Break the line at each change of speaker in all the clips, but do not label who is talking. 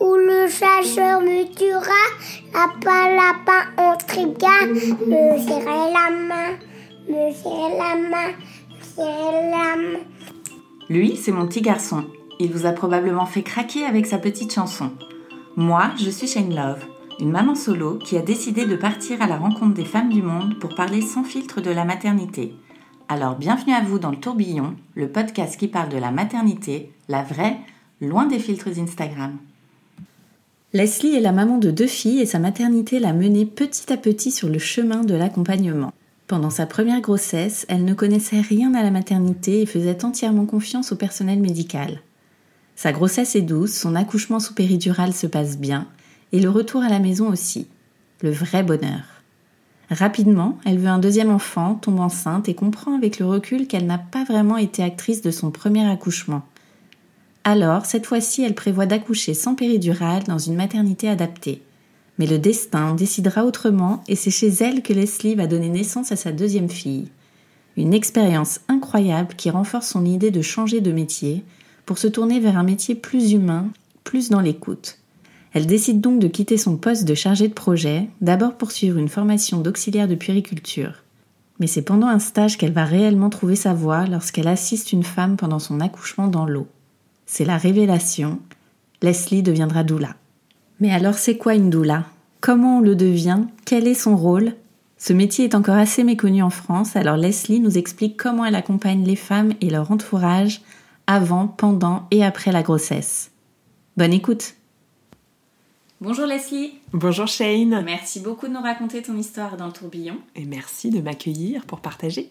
Ou le chasseur me tuera. Lapin, lapin, on trigane. Me serrer la main, me serrer la main, me serrer la main.
Lui, c'est mon petit garçon. Il vous a probablement fait craquer avec sa petite chanson. Moi, je suis Shane Love, une maman solo qui a décidé de partir à la rencontre des femmes du monde pour parler sans filtre de la maternité. Alors bienvenue à vous dans le tourbillon, le podcast qui parle de la maternité, la vraie, loin des filtres Instagram. Leslie est la maman de deux filles et sa maternité l'a menée petit à petit sur le chemin de l'accompagnement. Pendant sa première grossesse, elle ne connaissait rien à la maternité et faisait entièrement confiance au personnel médical. Sa grossesse est douce, son accouchement sous péridurale se passe bien, et le retour à la maison aussi. Le vrai bonheur. Rapidement, elle veut un deuxième enfant, tombe enceinte et comprend avec le recul qu'elle n'a pas vraiment été actrice de son premier accouchement. Alors, cette fois-ci, elle prévoit d'accoucher sans péridurale dans une maternité adaptée. Mais le destin décidera autrement et c'est chez elle que Leslie va donner naissance à sa deuxième fille. Une expérience incroyable qui renforce son idée de changer de métier pour se tourner vers un métier plus humain, plus dans l'écoute. Elle décide donc de quitter son poste de chargée de projet, d'abord pour suivre une formation d'auxiliaire de puériculture. Mais c'est pendant un stage qu'elle va réellement trouver sa voie lorsqu'elle assiste une femme pendant son accouchement dans l'eau. C'est la révélation. Leslie deviendra doula. Mais alors c'est quoi une doula? Comment on le devient? Quel est son rôle? Ce métier est encore assez méconnu en France, alors Leslie nous explique comment elle accompagne les femmes et leur entourage avant, pendant et après la grossesse. Bonne écoute Bonjour Leslie
Bonjour Shane
Merci beaucoup de nous raconter ton histoire dans le tourbillon.
Et merci de m'accueillir pour partager.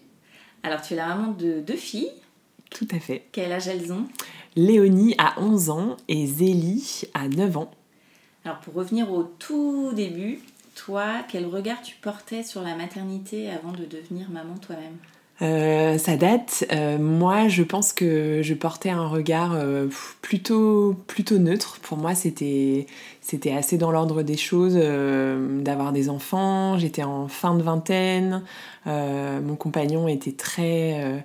Alors tu es la maman de deux filles.
Tout à fait.
Quel âge elles ont?
Léonie a 11 ans et Zélie a 9 ans.
Alors pour revenir au tout début, toi, quel regard tu portais sur la maternité avant de devenir maman toi-même?
Euh, ça date. Euh, moi, je pense que je portais un regard euh, plutôt plutôt neutre. Pour moi, c'était c'était assez dans l'ordre des choses d'avoir des enfants. J'étais en fin de vingtaine. mon compagnon était très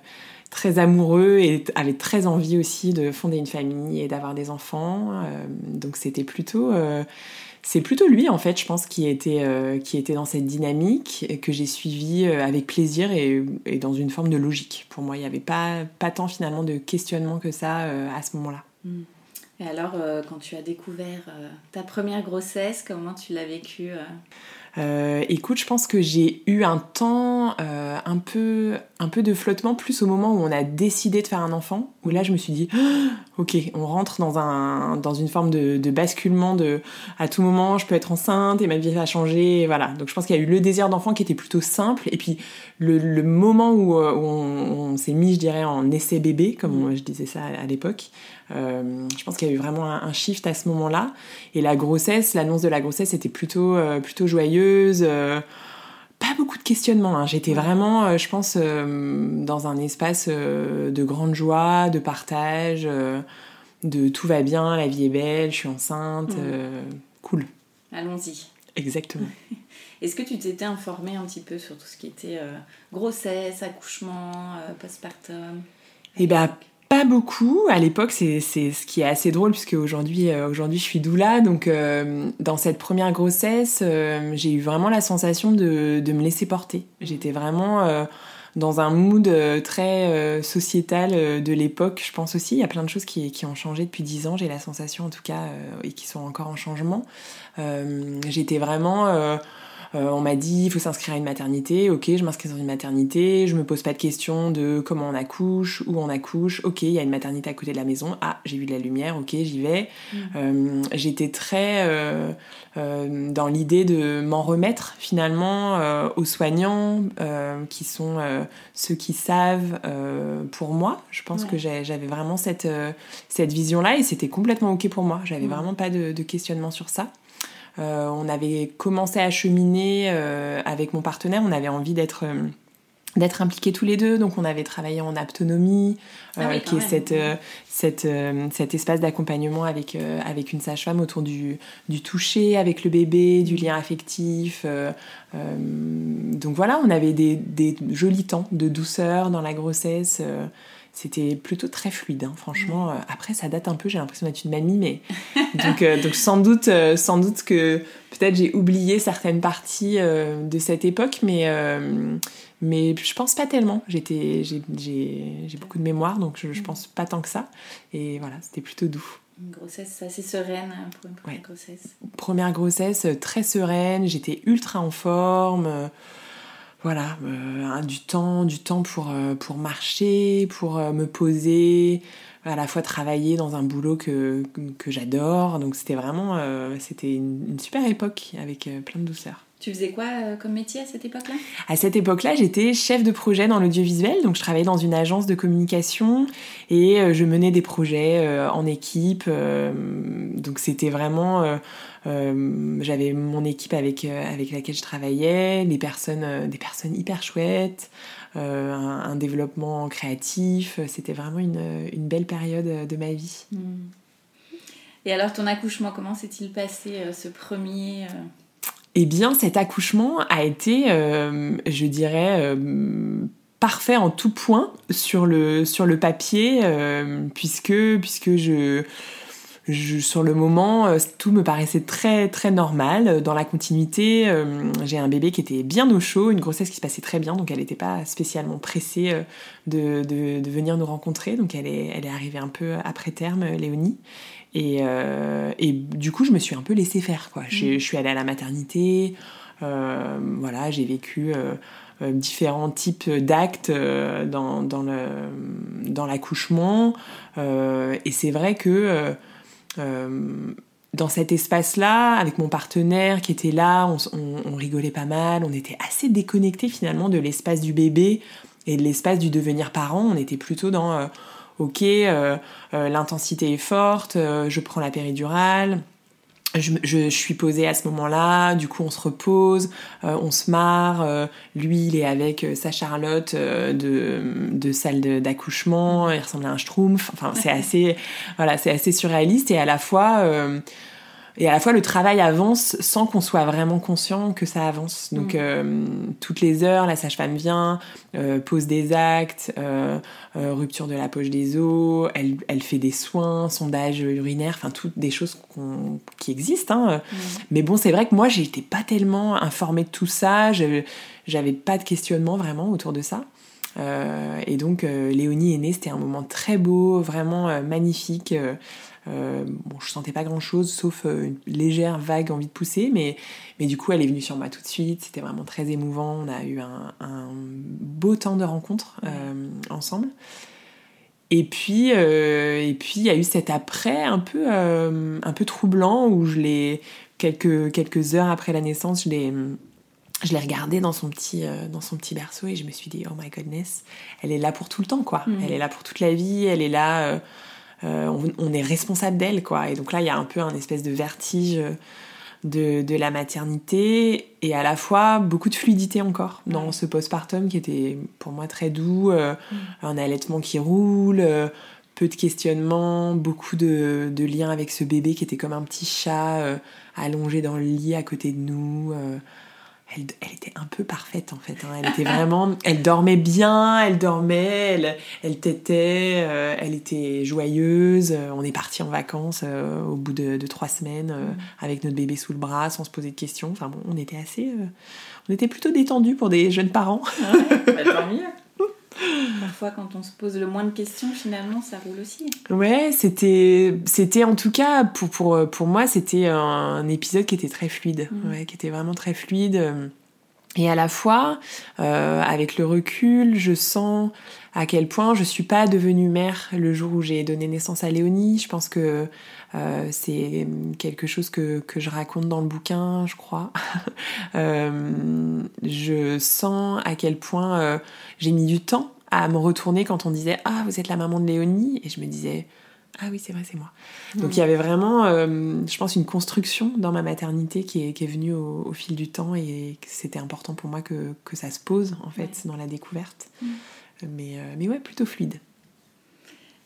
très amoureux et avait très envie aussi de fonder une famille et d'avoir des enfants. Euh, donc c'était plutôt, euh, c'est plutôt lui en fait, je pense, qui était, euh, qui était dans cette dynamique et que j'ai suivi avec plaisir et, et, dans une forme de logique. Pour moi, il n'y avait pas, pas tant finalement de questionnement que ça à ce moment-là.
Et alors, quand tu as découvert ta première grossesse, comment tu l'as vécue
euh, écoute, je pense que j'ai eu un temps euh, un, peu, un peu de flottement, plus au moment où on a décidé de faire un enfant, où là je me suis dit, ok, on rentre dans, un, dans une forme de, basculement de à tout moment je peux être enceinte et ma vie va changer, voilà. Donc je pense qu'il y a eu le désir d'enfant qui était plutôt simple, et puis le, moment où, euh, on, s'est mis, je dirais, en essai bébé, comme mm. je disais ça à, l'époque, je pense qu'il y a eu vraiment un, shift à ce moment-là. Et la grossesse, l'annonce de la grossesse était plutôt, plutôt joyeuse euh, pas beaucoup de questionnements. Hein. J'étais vraiment, euh, je pense, euh, dans un espace de grande joie, de partage, de tout va bien, la vie est belle, je suis enceinte, mm. cool.
Allons-y.
Exactement.
Est-ce que tu t'étais informée un petit peu sur tout ce qui était grossesse, accouchement, postpartum?
Eh ben, pas beaucoup. À l'époque, c'est ce qui est assez drôle puisque aujourd'hui, euh, aujourd'hui, je suis doula. Donc, euh, dans cette première grossesse, euh, j'ai eu vraiment la sensation de, de me laisser porter. J'étais vraiment dans un mood très sociétal de l'époque, je pense aussi. Il y a plein de choses qui, qui ont changé depuis dix ans, j'ai la sensation en tout cas, et qui sont encore en changement. J'étais vraiment on m'a dit il faut s'inscrire à une maternité, ok, je m'inscris dans une maternité, je me pose pas de questions de comment on accouche, où on accouche, ok, il y a une maternité à côté de la maison, ah, j'ai vu de la lumière, ok, j'y vais. Mm. J'étais très dans l'idée de m'en remettre finalement aux soignants qui sont ceux qui savent pour moi. Je pense que j'avais vraiment cette, cette vision-là et c'était complètement ok pour moi. J'avais vraiment pas de, questionnement sur ça. Euh, on avait commencé à cheminer euh, avec mon partenaire, on avait envie d'être euh, d'être impliqués tous les deux, donc on avait travaillé en autonomie, ah qui est cette, cette, cet espace d'accompagnement avec, avec une sage-femme autour du, du toucher avec le bébé, du lien affectif. donc voilà, on avait des, des, jolis temps de douceur dans la grossesse c'était plutôt très fluide. Hein. Franchement, euh, après ça date un peu. J'ai l'impression d'être une mamie, mais donc, euh, donc sans doute, euh, sans doute que peut-être j'ai oublié certaines parties de cette époque, mais mais je pense pas tellement. J'étais, j'ai beaucoup de mémoire, donc je, je, mm. pense pas tant que ça. Et voilà, c'était plutôt doux.
Une grossesse assez sereine hein, pour une première grossesse.
Première grossesse très sereine. J'étais ultra en forme voilà, euh, du temps, du temps pour, euh, pour marcher, pour euh, me poser, à la fois travailler dans un boulot que, que j'adore. Donc c'était vraiment, c'était une, super époque avec plein de douceur.
Tu faisais quoi comme métier à cette époque-là?
À cette époque-là, j'étais chef de projet dans l'audiovisuel, donc je travaillais dans une agence de communication et je menais des projets en équipe. donc c'était vraiment j'avais mon équipe avec, euh, avec laquelle je travaillais, des personnes, euh, des personnes hyper chouettes, un, développement créatif. C'était vraiment une, une, belle période de ma vie. Hmm.
Et alors ton accouchement, comment s'est-il passé ce premier
Eh bien cet accouchement a été, je dirais, parfait en tout point sur le, sur le papier, puisque, puisque je sur le moment, euh, tout me paraissait très très normal. Dans la continuité, euh, j'ai un bébé qui était bien au chaud, une grossesse qui se passait très bien, donc elle n'était pas spécialement pressée euh, de, venir nous rencontrer. Donc elle est, elle est arrivée un peu après terme, Léonie. Et, du coup, je me suis un peu laissée faire. Quoi. Je, mmh. suis allée à la maternité, voilà, j'ai vécu différents types d'actes dans, dans l'accouchement. et c'est vrai que euh, dans cet espace-là, avec mon partenaire qui était là, on, rigolait pas mal, on était assez déconnecté finalement de l'espace du bébé et de l'espace du devenir parent. On était plutôt dans euh, ok, euh, l'intensité est forte, je prends la péridurale, je, suis posée à ce moment-là, du coup on se repose, euh, on se marre, euh, lui il est avec euh, sa Charlotte de, de, salle d'accouchement, il ressemble à un schtroumpf, enfin c'est assez, voilà, c'est assez surréaliste et à la fois et à la fois, le travail avance sans qu'on soit vraiment conscient que ça avance. Donc, mm. euh, toutes les heures, la sage-femme vient, euh, pose des actes, euh, rupture de la poche des os, elle, elle, fait des soins, sondage urinaire, enfin, toutes des choses qui existent. Hein. Mm. Mais bon, c'est vrai que moi, j'étais pas tellement informée de tout ça, j'avais pas de questionnement vraiment autour de ça. et donc, Léonie est née, c'était un moment très beau, vraiment magnifique. Euh, bon, je sentais pas grand chose sauf euh, une légère vague envie de pousser, mais, mais du coup, elle est venue sur moi tout de suite. C'était vraiment très émouvant. On a eu un, beau temps de rencontre euh, ensemble. Et puis, et puis il y a eu cet après un peu, un peu troublant où je l'ai quelques quelques heures après la naissance, je l'ai je l'ai regardée dans son petit dans son petit berceau et je me suis dit oh my goodness, elle est là pour tout le temps quoi. Mmh. Elle est là pour toute la vie. Elle est là euh, on, est responsable d'elle, quoi. Et donc là, il y a un peu un espèce de vertige de, la maternité et à la fois beaucoup de fluidité encore dans ce postpartum qui était pour moi très doux, euh, mm. un allaitement qui roule, euh, peu de questionnements, beaucoup de, de, liens avec ce bébé qui était comme un petit chat allongé dans le lit à côté de nous elle, était un peu parfaite en fait. Hein. Elle était vraiment, elle dormait bien, elle dormait, elle, elle tétait, euh, elle était joyeuse. Euh, on est parti en vacances euh, au bout de, trois semaines mm. avec notre bébé sous le bras, sans se poser de questions. Enfin bon, on était assez, on était plutôt détendus pour des jeunes parents.
Ah ouais, bah, Parfois, quand on se pose le moins de questions, finalement, ça roule aussi.
Ouais, c'était, c'était en tout cas, pour, pour, pour moi, c'était un, épisode qui était très fluide, mm. ouais, qui était vraiment très fluide. Et à la fois, euh, avec le recul, je sens à quel point je suis pas devenue mère le jour où j'ai donné naissance à Léonie. Je pense que euh, c'est quelque chose que, que, je raconte dans le bouquin, je crois. euh, je sens à quel point euh, j'ai mis du temps à me retourner quand on disait Ah, vous êtes la maman de Léonie. Et je me disais ah oui, c'est vrai, c'est moi. Donc il y avait vraiment, je pense, une construction dans ma maternité qui est, qui est venue au, fil du temps et c'était important pour moi que, que, ça se pose, en fait, dans la découverte. Mais, euh, mais ouais, plutôt fluide.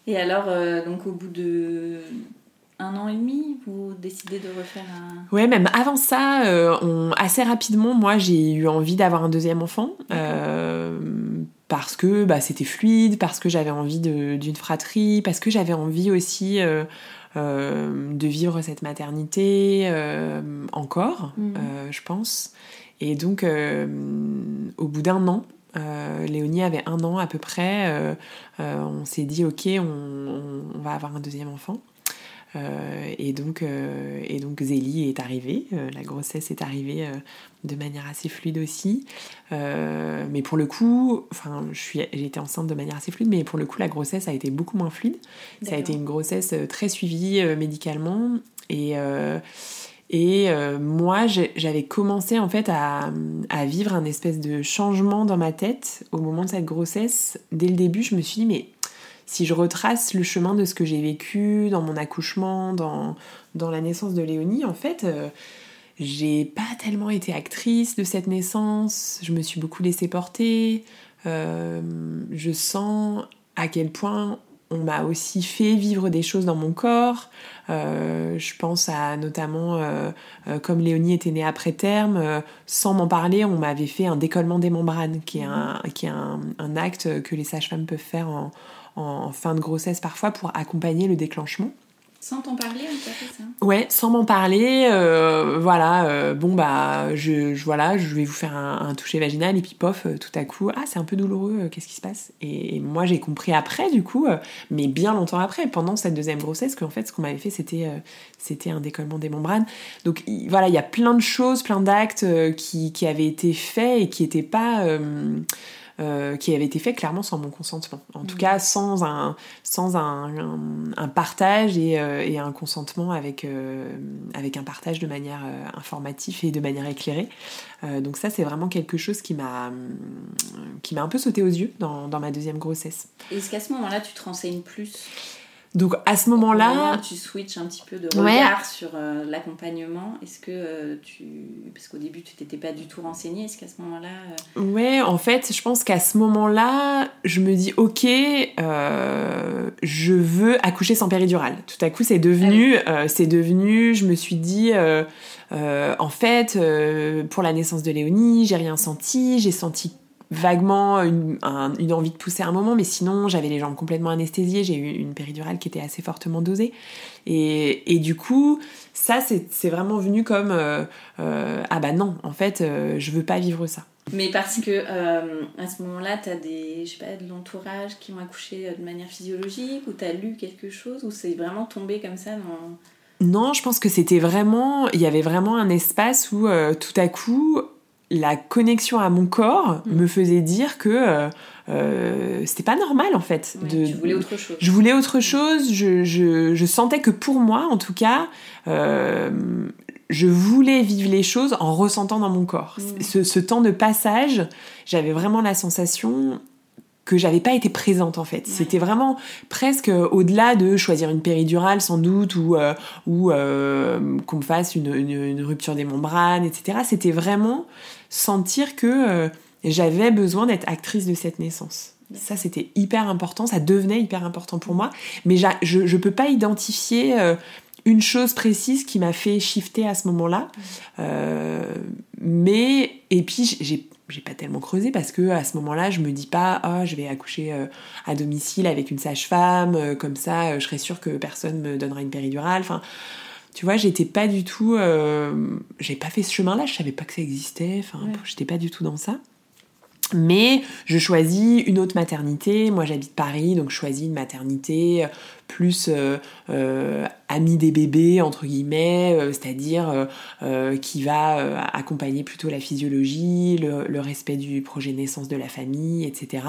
Et alors, donc au bout de un an et demi, vous décidez de refaire un...
Ouais, même avant ça, on, assez rapidement, moi, j'ai eu envie d'avoir un deuxième enfant parce que bah, c'était fluide, parce que j'avais envie d'une fratrie, parce que j'avais envie aussi euh, euh, de vivre cette maternité euh, encore, mhm. je pense. Et donc, au bout d'un an, Léonie avait un an à peu près, on s'est dit ok, on, va avoir un deuxième enfant. Euh, et, donc, euh, et donc Zélie est arrivée, euh, la grossesse est arrivée de manière assez fluide aussi. mais pour le coup, enfin, j'ai été enceinte de manière assez fluide, mais pour le coup, la grossesse a été beaucoup moins fluide. Ça a été une grossesse très suivie médicalement. Et, et moi, j'avais commencé en fait à, à, vivre un espèce de changement dans ma tête au moment de cette grossesse. Dès le début, je me suis dit, mais si je retrace le chemin de ce que j'ai vécu dans mon accouchement, dans, la naissance de Léonie, en fait, euh, j'ai pas tellement été actrice de cette naissance, je me suis beaucoup laissée porter, euh, je sens à quel point on m'a aussi fait vivre des choses dans mon corps. Euh, je pense à notamment, comme Léonie était née après terme, sans m'en parler, on m'avait fait un décollement des membranes, qui est un, qui est un acte que les sages-femmes peuvent faire en, en fin de grossesse parfois pour accompagner le déclenchement.
Sans t'en parler, on fait ça
Ouais, sans m'en parler, euh, voilà, euh, bon bah, je, voilà, je vais vous faire un, toucher vaginal et puis pof, euh, tout à coup, ah c'est un peu douloureux, qu'est-ce qui se passe? Et, moi j'ai compris après du coup, mais bien longtemps après, pendant cette deuxième grossesse, qu'en fait ce qu'on m'avait fait c'était c'était un décollement des membranes. Donc voilà, il y a plein de choses, plein d'actes qui, qui, avaient été faits et qui n'étaient pas euh, qui avait été fait clairement sans mon consentement. En tout mm. cas, sans un, sans un, un, partage et, euh, et, un consentement avec, euh, avec un partage de manière informative et de manière éclairée. donc ça, c'est vraiment quelque chose qui m'a qui m'a un peu sauté aux yeux dans, dans ma deuxième grossesse.
Est-ce qu'à ce moment-là, tu te renseignes plus?
Donc à ce moment-là,
tu switches un petit peu de regard sur euh, l'accompagnement? Est-ce que euh, tu, parce qu'au début tu t'étais pas du tout renseignée, est-ce qu'à ce, moment-là
euh, Ouais, en fait, je pense qu'à ce moment-là, je me dis ok, je veux accoucher sans péridurale. Tout à coup, c'est devenu, ah c'est devenu. Je me suis dit. en fait, pour la naissance de Léonie, j'ai rien senti, j'ai senti vaguement une, envie de pousser un moment, mais sinon j'avais les jambes complètement anesthésiées, j'ai eu une péridurale qui était assez fortement dosée. Et, du coup, ça c'est vraiment venu comme euh, euh, ah bah non, en fait, euh, je veux pas vivre ça.
Mais parce que à ce moment-là, tu as des, je sais pas, de l'entourage qui ont accouché de manière physiologique, ou tu as lu quelque chose, ou c'est vraiment tombé comme ça dans.
Non, je pense que c'était vraiment, il y avait vraiment un espace où tout à coup, la connexion à mon corps mm. me faisait dire que euh, euh, c'était pas normal en fait.
de, tu voulais autre chose.
Je voulais autre chose. Je, je, je sentais que pour moi, en tout cas, euh, je voulais vivre les choses en ressentant dans mon corps. Mm. Ce, ce, temps de passage, j'avais vraiment la sensation que j'avais pas été présente en fait. C'était vraiment presque au-delà de choisir une péridurale sans doute ou, euh, ou euh, qu'on me fasse une, une, rupture des membranes, etc. C'était vraiment sentir que euh, j'avais besoin d'être actrice de cette naissance. Ça, c'était hyper important, ça devenait hyper important pour moi, mais je ne peux pas identifier une chose précise qui m'a fait shifter à ce moment-là. mais, et puis, j'ai j'ai pas tellement creusé parce que à ce moment-là, je me dis pas ah je vais accoucher euh, à domicile avec une sage-femme euh, comme ça, euh, je serais sûre que personne me donnera une péridurale. Enfin, tu vois, j'étais pas du tout, j'ai pas fait ce chemin-là, je savais pas que ça existait. Enfin, j'étais pas du tout dans ça. Mais je choisis une autre maternité. Moi, j'habite Paris, donc je choisis une maternité plus euh, euh, amie des bébés, entre guillemets, c'est-à-dire qui va accompagner plutôt la physiologie, le, respect du projet naissance de la famille, etc.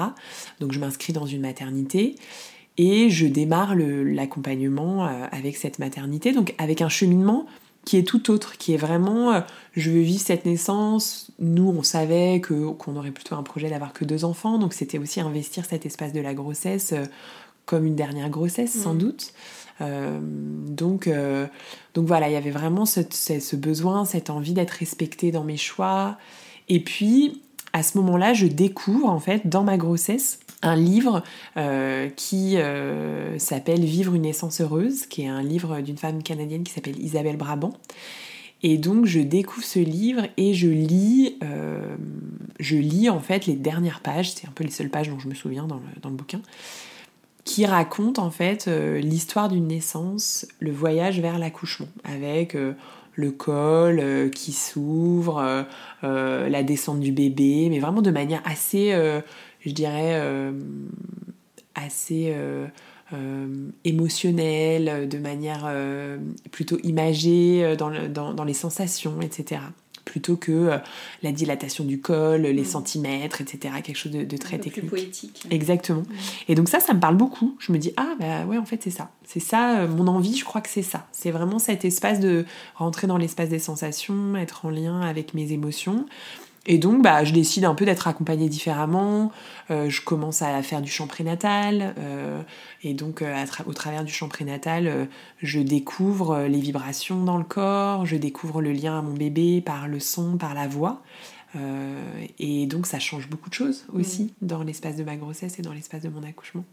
Donc, je m'inscris dans une maternité et je démarre l'accompagnement avec cette maternité, donc avec un cheminement qui est tout autre, qui est vraiment euh, je veux vivre cette naissance. Nous, on savait qu'on aurait plutôt un projet d'avoir que deux enfants, donc c'était aussi investir cet espace de la grossesse euh, comme une dernière grossesse, sans mm. doute. Euh, donc, donc voilà, il y avait vraiment ce, ce besoin, cette envie d'être respectée dans mes choix. Et puis, à ce moment-là, je découvre en fait dans ma grossesse un livre euh, qui euh, s'appelle Vivre une naissance heureuse, qui est un livre d'une femme canadienne qui s'appelle Isabelle Brabant. Et donc je découvre ce livre et je lis, euh, je lis en fait les dernières pages, c'est un peu les seules pages dont je me souviens dans le, dans le bouquin, qui racontent en fait l'histoire d'une naissance, le voyage vers l'accouchement, avec le col qui s'ouvre, la descente du bébé, mais vraiment de manière assez je dirais, euh, assez euh, euh, émotionnelle, de manière plutôt imagée dans, les sensations, etc plutôt que la dilatation du col, les mm. centimètres, etc. Quelque chose de, très technique.
Plus poétique.
Exactement. Mm. Et donc ça, ça me parle beaucoup. Je me dis, ah bah ouais, en fait c'est ça. C'est ça, mon envie, je crois que c'est ça. C'est vraiment cet espace de rentrer dans l'espace des sensations, être en lien avec mes émotions. Et donc, bah, je décide un peu d'être accompagnée différemment. Euh, je commence à faire du chant prénatal. Euh, et donc, euh, au travers du chant prénatal, je découvre les vibrations dans le corps, je découvre le lien à mon bébé par le son, par la voix. et donc, ça change beaucoup de choses aussi mmh. dans l'espace de ma grossesse et dans l'espace de mon accouchement.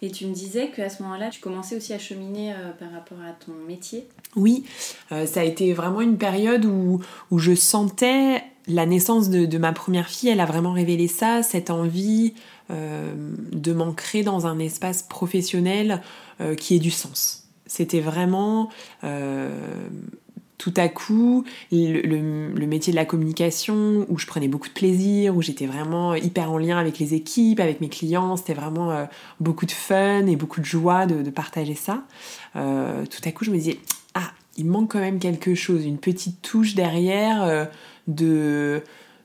Et tu me disais qu'à ce moment-là, tu commençais aussi à cheminer par rapport à ton métier?
Oui, ça a été vraiment une période où, où je sentais la naissance de, ma première fille, elle a vraiment révélé ça, cette envie euh, de m'ancrer dans un espace professionnel euh, qui ait du sens. C'était vraiment euh, tout à coup le, métier de la communication où je prenais beaucoup de plaisir, où j'étais vraiment hyper en lien avec les équipes, avec mes clients. C'était vraiment beaucoup de fun et beaucoup de joie de, de partager ça. tout à coup, je me disais, ah, il manque quand même quelque chose, une petite touche derrière de,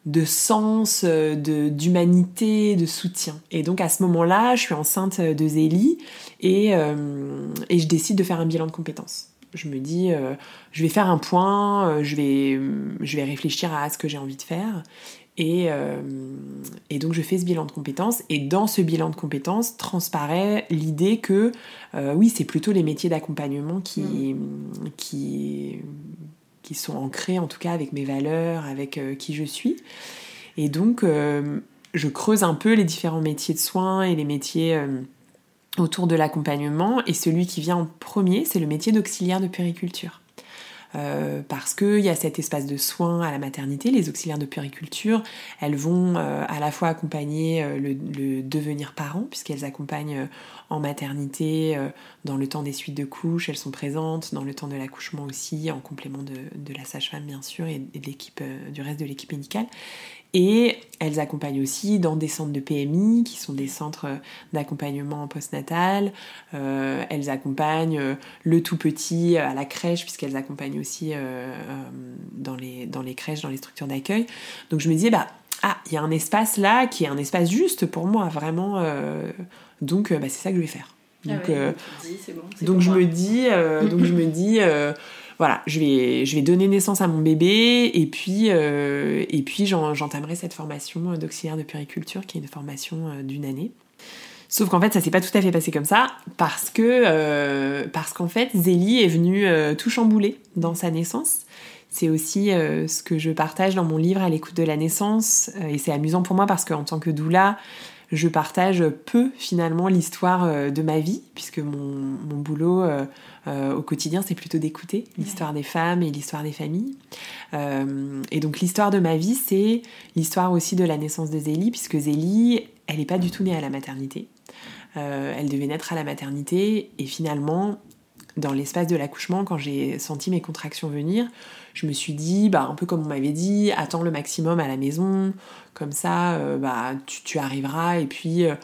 de sens, de, d'humanité, de soutien. Et donc à ce moment-là, je suis enceinte de Zélie et, euh, et je décide de faire un bilan de compétences. Je me dis, euh, je vais faire un point, euh, je, vais, je vais réfléchir à ce que j'ai envie de faire. Et, et, donc je fais ce bilan de compétences et dans ce bilan de compétences transparaît l'idée que oui c'est plutôt les métiers d'accompagnement qui, mmh. qui, qui sont ancrés en tout cas avec mes valeurs, avec euh, qui je suis. Et donc, euh, je creuse un peu les différents métiers de soins et les métiers euh, autour de l'accompagnement. Et celui qui vient en premier, c'est le métier d'auxiliaire de périculture. Euh, parce qu'il y a cet espace de soins à la maternité. Les auxiliaires de périculture, elles vont euh, à la fois accompagner euh, le, devenir parent, puisqu'elles accompagnent en maternité dans le temps des suites de couches, elles sont présentes dans le temps de l'accouchement aussi, en complément de, la sage-femme bien sûr et, de l'équipe, du reste de l'équipe médicale. Et elles accompagnent aussi dans des centres de PMI, qui sont des centres d'accompagnement postnatal. Euh, elles accompagnent euh, le tout petit à la crèche, puisqu'elles accompagnent aussi euh, dans, les, dans les crèches, dans les structures d'accueil. Donc je me disais, bah, ah, il y a un espace là qui est un espace juste pour moi, vraiment. donc bah, c'est ça que je vais faire. Donc, donc, je me dis, donc je me dis, voilà, je vais, donner naissance à mon bébé et puis, euh, et puis j'entamerai cette formation d'auxiliaire de périculture qui est une formation euh, d'une année. Sauf qu'en fait, ça s'est pas tout à fait passé comme ça parce que euh, parce qu'en fait, Zélie est venue tout chambouler dans sa naissance. C'est aussi ce que je partage dans mon livre à l'écoute de la naissance et c'est amusant pour moi parce qu'en tant que doula, je partage peu finalement l'histoire de ma vie puisque mon, mon boulot euh, au quotidien, c'est plutôt d'écouter l'histoire des femmes et l'histoire des familles. Euh, et donc l'histoire de ma vie, c'est l'histoire aussi de la naissance de Zélie, puisque Zélie, elle n'est pas du tout née à la maternité. Euh, elle devait naître à la maternité et finalement, dans l'espace de l'accouchement, quand j'ai senti mes contractions venir, je me suis dit, bah, un peu comme on m'avait dit, attends le maximum à la maison, comme ça, euh, bah, tu, arriveras, et puis euh,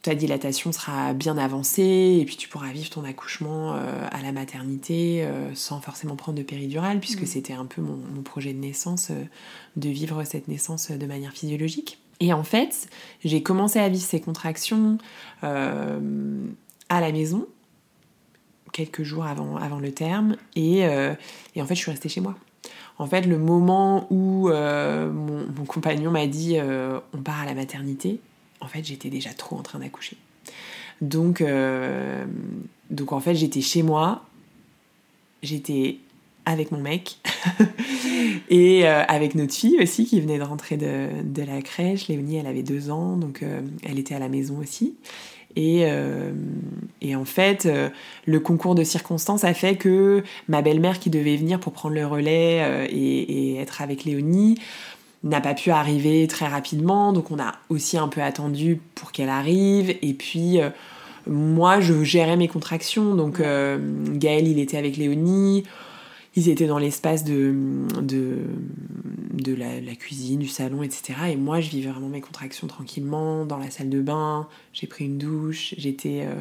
ta dilatation sera bien avancée, et puis tu pourras vivre ton accouchement euh, à la maternité sans forcément prendre de péridurale, puisque mmh. c'était un peu mon, mon, projet de naissance, de vivre cette naissance de manière physiologique. Et en fait, j'ai commencé à vivre ces contractions à la maison, quelques jours avant, avant le terme euh, et, en fait je suis restée chez moi. En fait le moment où euh, mon, compagnon m'a dit euh, on part à la maternité, en fait j'étais déjà trop en train d'accoucher. Donc, donc en fait j'étais chez moi, j'étais avec mon mec et avec notre fille aussi qui venait de rentrer de, de la crèche. Léonie elle avait deux ans donc elle était à la maison aussi. Euh, et, en fait, euh, le concours de circonstances a fait que ma belle-mère qui devait venir pour prendre le relais euh, et, être avec Léonie n'a pas pu arriver très rapidement. Donc on a aussi un peu attendu pour qu'elle arrive. Et puis moi, je gérais mes contractions. Donc Gaël, il était avec Léonie. Ils étaient dans l'espace de, de, la, cuisine, du salon, etc. Et moi, je vivais vraiment mes contractions tranquillement dans la salle de bain. J'ai pris une douche, j'étais euh,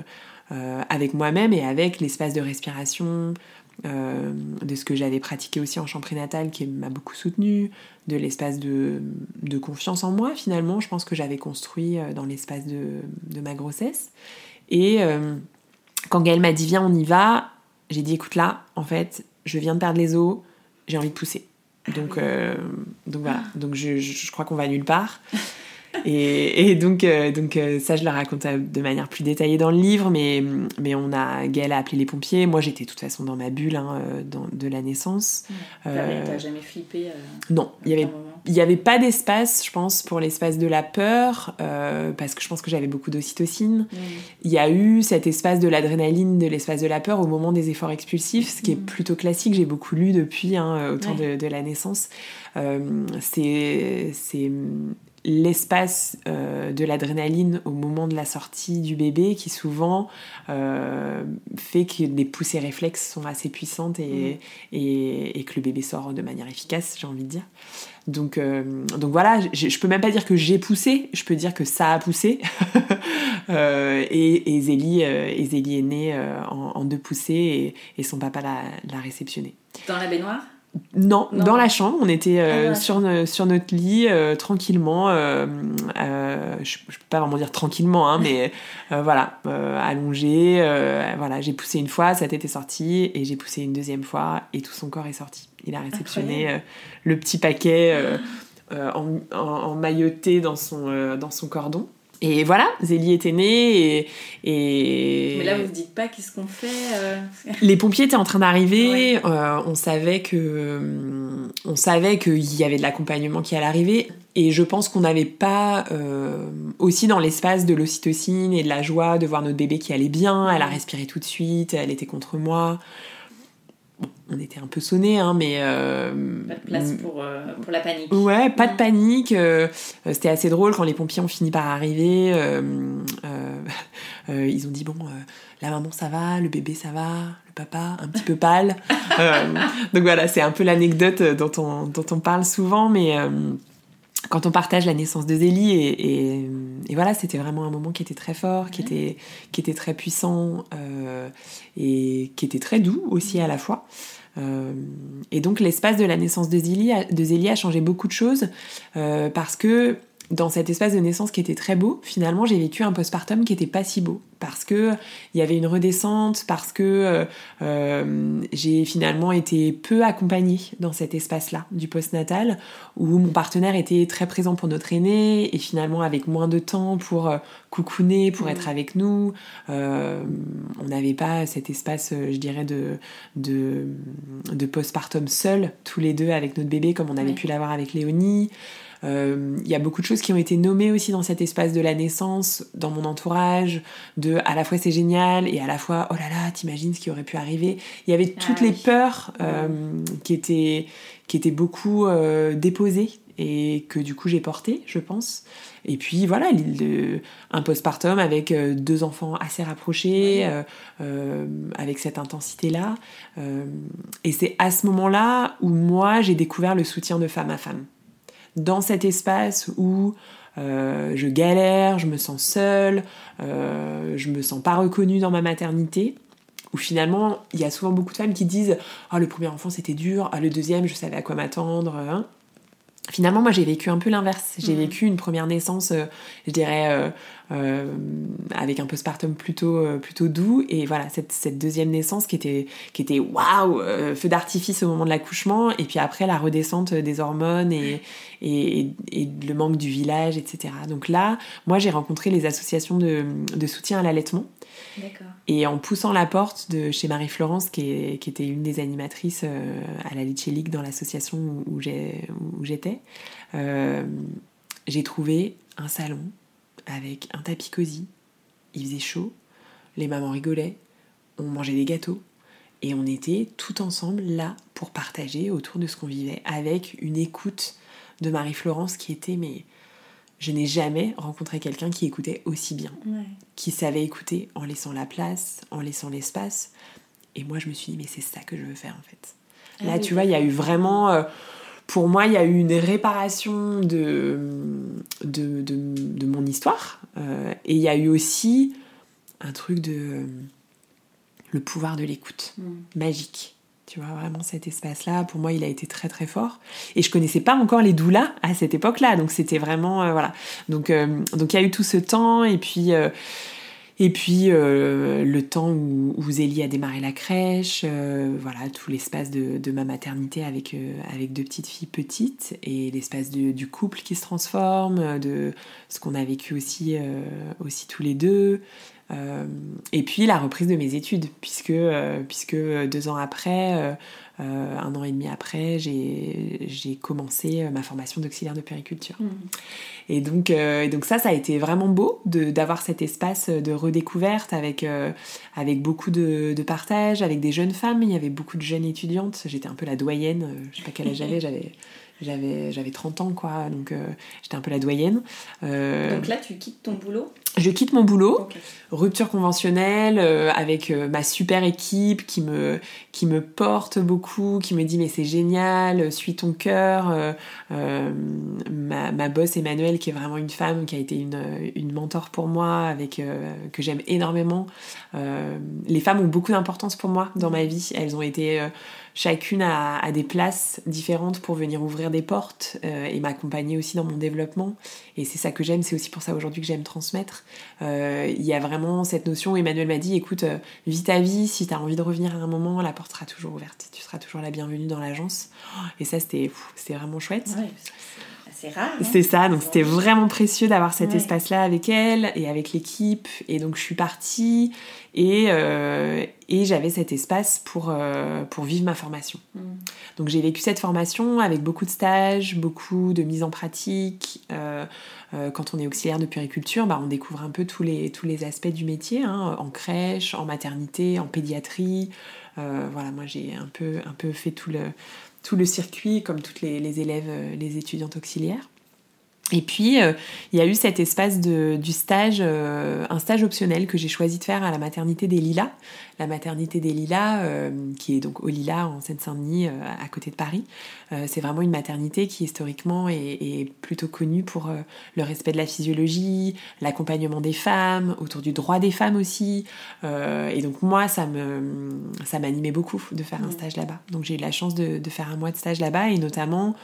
euh, avec moi-même et avec l'espace de respiration, euh, de ce que j'avais pratiqué aussi en champ prénatal qui m'a beaucoup soutenu, de l'espace de, de, confiance en moi finalement, je pense que j'avais construit dans l'espace de, de, ma grossesse. Et quand Gaëlle m'a dit viens on y va, j'ai dit écoute là, en fait, je viens de perdre les os, j'ai envie de pousser. Donc, euh, donc voilà, donc je, je crois qu'on va nulle part. Et, donc, euh, donc euh, ça, je le raconte de manière plus détaillée dans le livre, mais, mais on a, Gaëlle a appelé les pompiers. Moi, j'étais de toute façon dans ma bulle hein, dans, de la naissance.
T'as jamais flippé
Non, il y avait il n'y avait pas d'espace, je pense, pour l'espace de la peur, euh, parce que je pense que j'avais beaucoup d'ocytocine. Mm. Il y a eu cet espace de l'adrénaline, de l'espace de la peur au moment des efforts expulsifs, ce qui est mm. plutôt classique. J'ai beaucoup lu depuis, hein, au temps de, la naissance. Euh, c'est l'espace euh, de l'adrénaline au moment de la sortie du bébé qui souvent euh, fait que les poussées réflexes sont assez puissantes et, mm. et, que le bébé sort de manière efficace, j'ai envie de dire. Donc, euh, donc voilà, je, peux même pas dire que j'ai poussé, je peux dire que ça a poussé. et, et, Zélie, est née en, deux poussées et, son papa l'a réceptionnée.
Dans la baignoire?
Non, dans la chambre, on était euh, ah, sur, sur, notre lit euh, tranquillement. Euh, je, peux pas vraiment dire tranquillement, hein, mais voilà, allongé. voilà, j'ai poussé une fois, ça était sorti, et j'ai poussé une deuxième fois, et tout son corps est sorti. Il a réceptionné le petit paquet en, en, mailloté dans son, dans son cordon. Et voilà, Zélie était née et,
Mais là, vous ne dites pas qu'est-ce qu'on fait euh
Les pompiers étaient en train d'arriver. Euh, on savait que on savait qu'il y avait de l'accompagnement qui allait arriver. Et je pense qu'on n'avait pas euh, aussi dans l'espace de l'ocytocine et de la joie de voir notre bébé qui allait bien. Elle a respiré tout de suite. Elle était contre moi on était un peu sonné, hein, mais...
Euh, pas de place pour, euh, pour, la panique.
Ouais, pas de panique. Euh, c'était assez drôle quand les pompiers ont fini par arriver. ils ont dit, bon, la maman ça va, le bébé ça va, le papa un petit peu pâle. donc voilà, c'est un peu l'anecdote dont on, dont on parle souvent, mais quand on partage la naissance de Zélie et, voilà c'était vraiment un moment qui était très fort qui était qui était très puissant euh, et qui était très doux aussi à la fois. Euh, et donc l'espace de la naissance de Zélie, de Zélie a changé beaucoup de choses euh, parce que dans cet espace de naissance qui était très beau, finalement j'ai vécu un postpartum qui était pas si beau parce que il y avait une redescente, parce que euh, euh, j'ai finalement été peu accompagnée dans cet espace-là du postnatal où mon partenaire était très présent pour notre aîné et finalement avec moins de temps pour euh, coucouner, pour être avec nous. on n'avait pas cet espace, je dirais, de, de, de postpartum seul, tous les deux avec notre bébé comme on avait pu l'avoir avec Léonie. Euh, il y a beaucoup de choses qui ont été nommées aussi dans cet espace de la naissance, dans mon entourage, de à la fois c'est génial et à la fois oh là là, t'imagines ce qui aurait pu arriver. Il y avait toutes ah les peurs euh, qui étaient qui étaient beaucoup euh, déposées et que du coup j'ai porté, je pense. Et puis voilà, un postpartum avec euh, deux enfants assez rapprochés, euh, euh, avec cette intensité-là. et c'est à ce moment-là où moi j'ai découvert le soutien de femme à femme. Dans cet espace où je galère, je me sens seule, je me sens pas reconnue dans ma maternité où finalement, il y a souvent beaucoup de femmes qui disent Ah, le premier enfant c'était dur, ah, le deuxième, je savais à quoi m'attendre. Hein. Finalement, moi j'ai vécu un peu l'inverse. J'ai mmh. vécu une première naissance, euh, je dirais, euh, euh, avec un postpartum plutôt, plutôt doux. Et voilà, cette, cette, deuxième naissance qui était, qui était waouh, feu d'artifice au moment de l'accouchement. Et puis après, la redescente des hormones et, et, et, le manque du village, etc. Donc là, moi j'ai rencontré les associations de, de soutien à l'allaitement. Et en poussant la porte de chez Marie-Florence, qui, était une des animatrices euh, à la Litchi dans l'association où, j'étais, euh, j'ai trouvé un salon avec un tapis cosy. Il faisait chaud, les mamans rigolaient, on mangeait des gâteaux. Et on était tout ensemble là pour partager autour de ce qu'on vivait, avec une écoute de Marie-Florence qui était mais je n'ai jamais rencontré quelqu'un qui écoutait aussi bien, qui savait écouter en laissant la place, en laissant l'espace. Et moi, je me suis dit, mais c'est ça que je veux faire en fait. Ah Là, tu vois, il y a eu vraiment, euh, pour moi, il y a eu une réparation de, de, de, mon histoire. Euh, et il y a eu aussi un truc de le pouvoir de l'écoute, mm. magique. Tu vois, vraiment cet espace-là, pour moi, il a été très très fort. Et je connaissais pas encore les doulas à cette époque-là, donc c'était vraiment euh, voilà. Donc euh, donc il y a eu tout ce temps et puis euh, et puis le temps où, où, Zélie a démarré la crèche, voilà tout l'espace de, de, ma maternité avec avec deux petites filles petites et l'espace du couple qui se transforme, de ce qu'on a vécu aussi aussi tous les deux. Euh, et puis la reprise de mes études, puisque, euh, puisque deux ans après, euh, un an et demi après, j'ai commencé ma formation d'auxiliaire de périculture. Mmh. Et, donc, et donc ça, ça a été vraiment beau d'avoir cet espace de redécouverte avec, avec beaucoup de, de, partage, avec des jeunes femmes. Il y avait beaucoup de jeunes étudiantes. J'étais un peu la doyenne, je sais pas quel âge j'avais, j'avais j'avais, j'avais 30 ans, quoi, donc euh, j'étais un peu la doyenne.
Euh, donc là, tu quittes ton boulot?
Je quitte mon boulot, rupture conventionnelle, euh, avec ma super équipe qui me, qui me porte beaucoup, qui me dit mais c'est génial, suis ton cœur. ma, ma boss Emmanuelle, qui est vraiment une femme, qui a été une, une mentor pour moi, avec, que j'aime énormément. les femmes ont beaucoup d'importance pour moi dans ma vie. Elles ont été chacune a, des places différentes pour venir ouvrir des portes euh, et m'accompagner aussi dans mon développement. Et c'est ça que j'aime, c'est aussi pour ça aujourd'hui que j'aime transmettre. Euh, il y a vraiment cette notion, Emmanuel m'a dit, écoute, euh, vis ta vie, si tu as envie de revenir à un moment, la porte sera toujours ouverte, tu seras toujours la bienvenue dans l'agence. Et ça, c'était vraiment chouette.
C'est rare. Hein.
c'est ça, donc c'était vraiment précieux d'avoir cet espace-là avec elle et avec l'équipe. Et donc je suis partie et, euh, et j'avais cet espace pour, euh, pour vivre ma formation. Mm. Donc j'ai vécu cette formation avec beaucoup de stages, beaucoup de mise en pratique. Euh, quand on est auxiliaire de puriculture, bah, on découvre un peu tous les, tous les aspects du métier, hein, en crèche, en maternité, en pédiatrie. voilà, moi j'ai un peu, un peu fait tout le tout le circuit, comme toutes les, élèves, euh, les étudiantes auxiliaires. Et puis, euh, il y a eu cet espace de, du stage, euh, un stage optionnel que j'ai choisi de faire à la maternité des Lilas. La maternité des Lilas, qui est donc au Lilas en Seine-Saint-Denis, à côté de Paris. c'est vraiment une maternité qui historiquement est, plutôt connue pour le respect de la physiologie, l'accompagnement des femmes, autour du droit des femmes aussi. et donc moi, ça me, ça m'animait beaucoup de faire un stage là-bas. Donc j'ai eu la chance de, de faire un mois de stage là-bas et notamment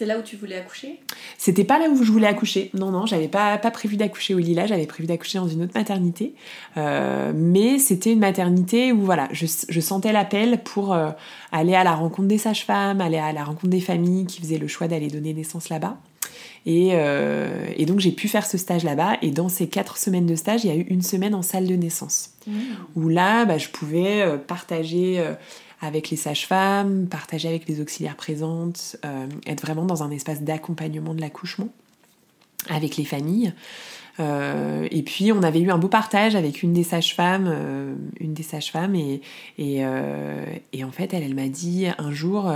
c'est là où tu voulais accoucher?
C'était pas là où je voulais accoucher. Non, non, j'avais pas, pas prévu d'accoucher au Lila, j'avais prévu d'accoucher dans une autre maternité. Euh, mais c'était une maternité où voilà, je, sentais l'appel pour euh, aller à la rencontre des sages-femmes, aller à la rencontre des familles qui faisaient le choix d'aller donner naissance là-bas. Et, euh, donc j'ai pu faire ce stage là-bas. Et dans ces quatre semaines de stage, il y a eu une semaine en salle de naissance. Mmh. Où là, bah, je pouvais partager avec les sages-femmes, partager avec les auxiliaires présentes, euh, être vraiment dans un espace d'accompagnement de l'accouchement avec les familles. Euh, et puis on avait eu un beau partage avec une des sages-femmes, euh, une des sages-femmes, et, en fait elle, m'a dit un jour,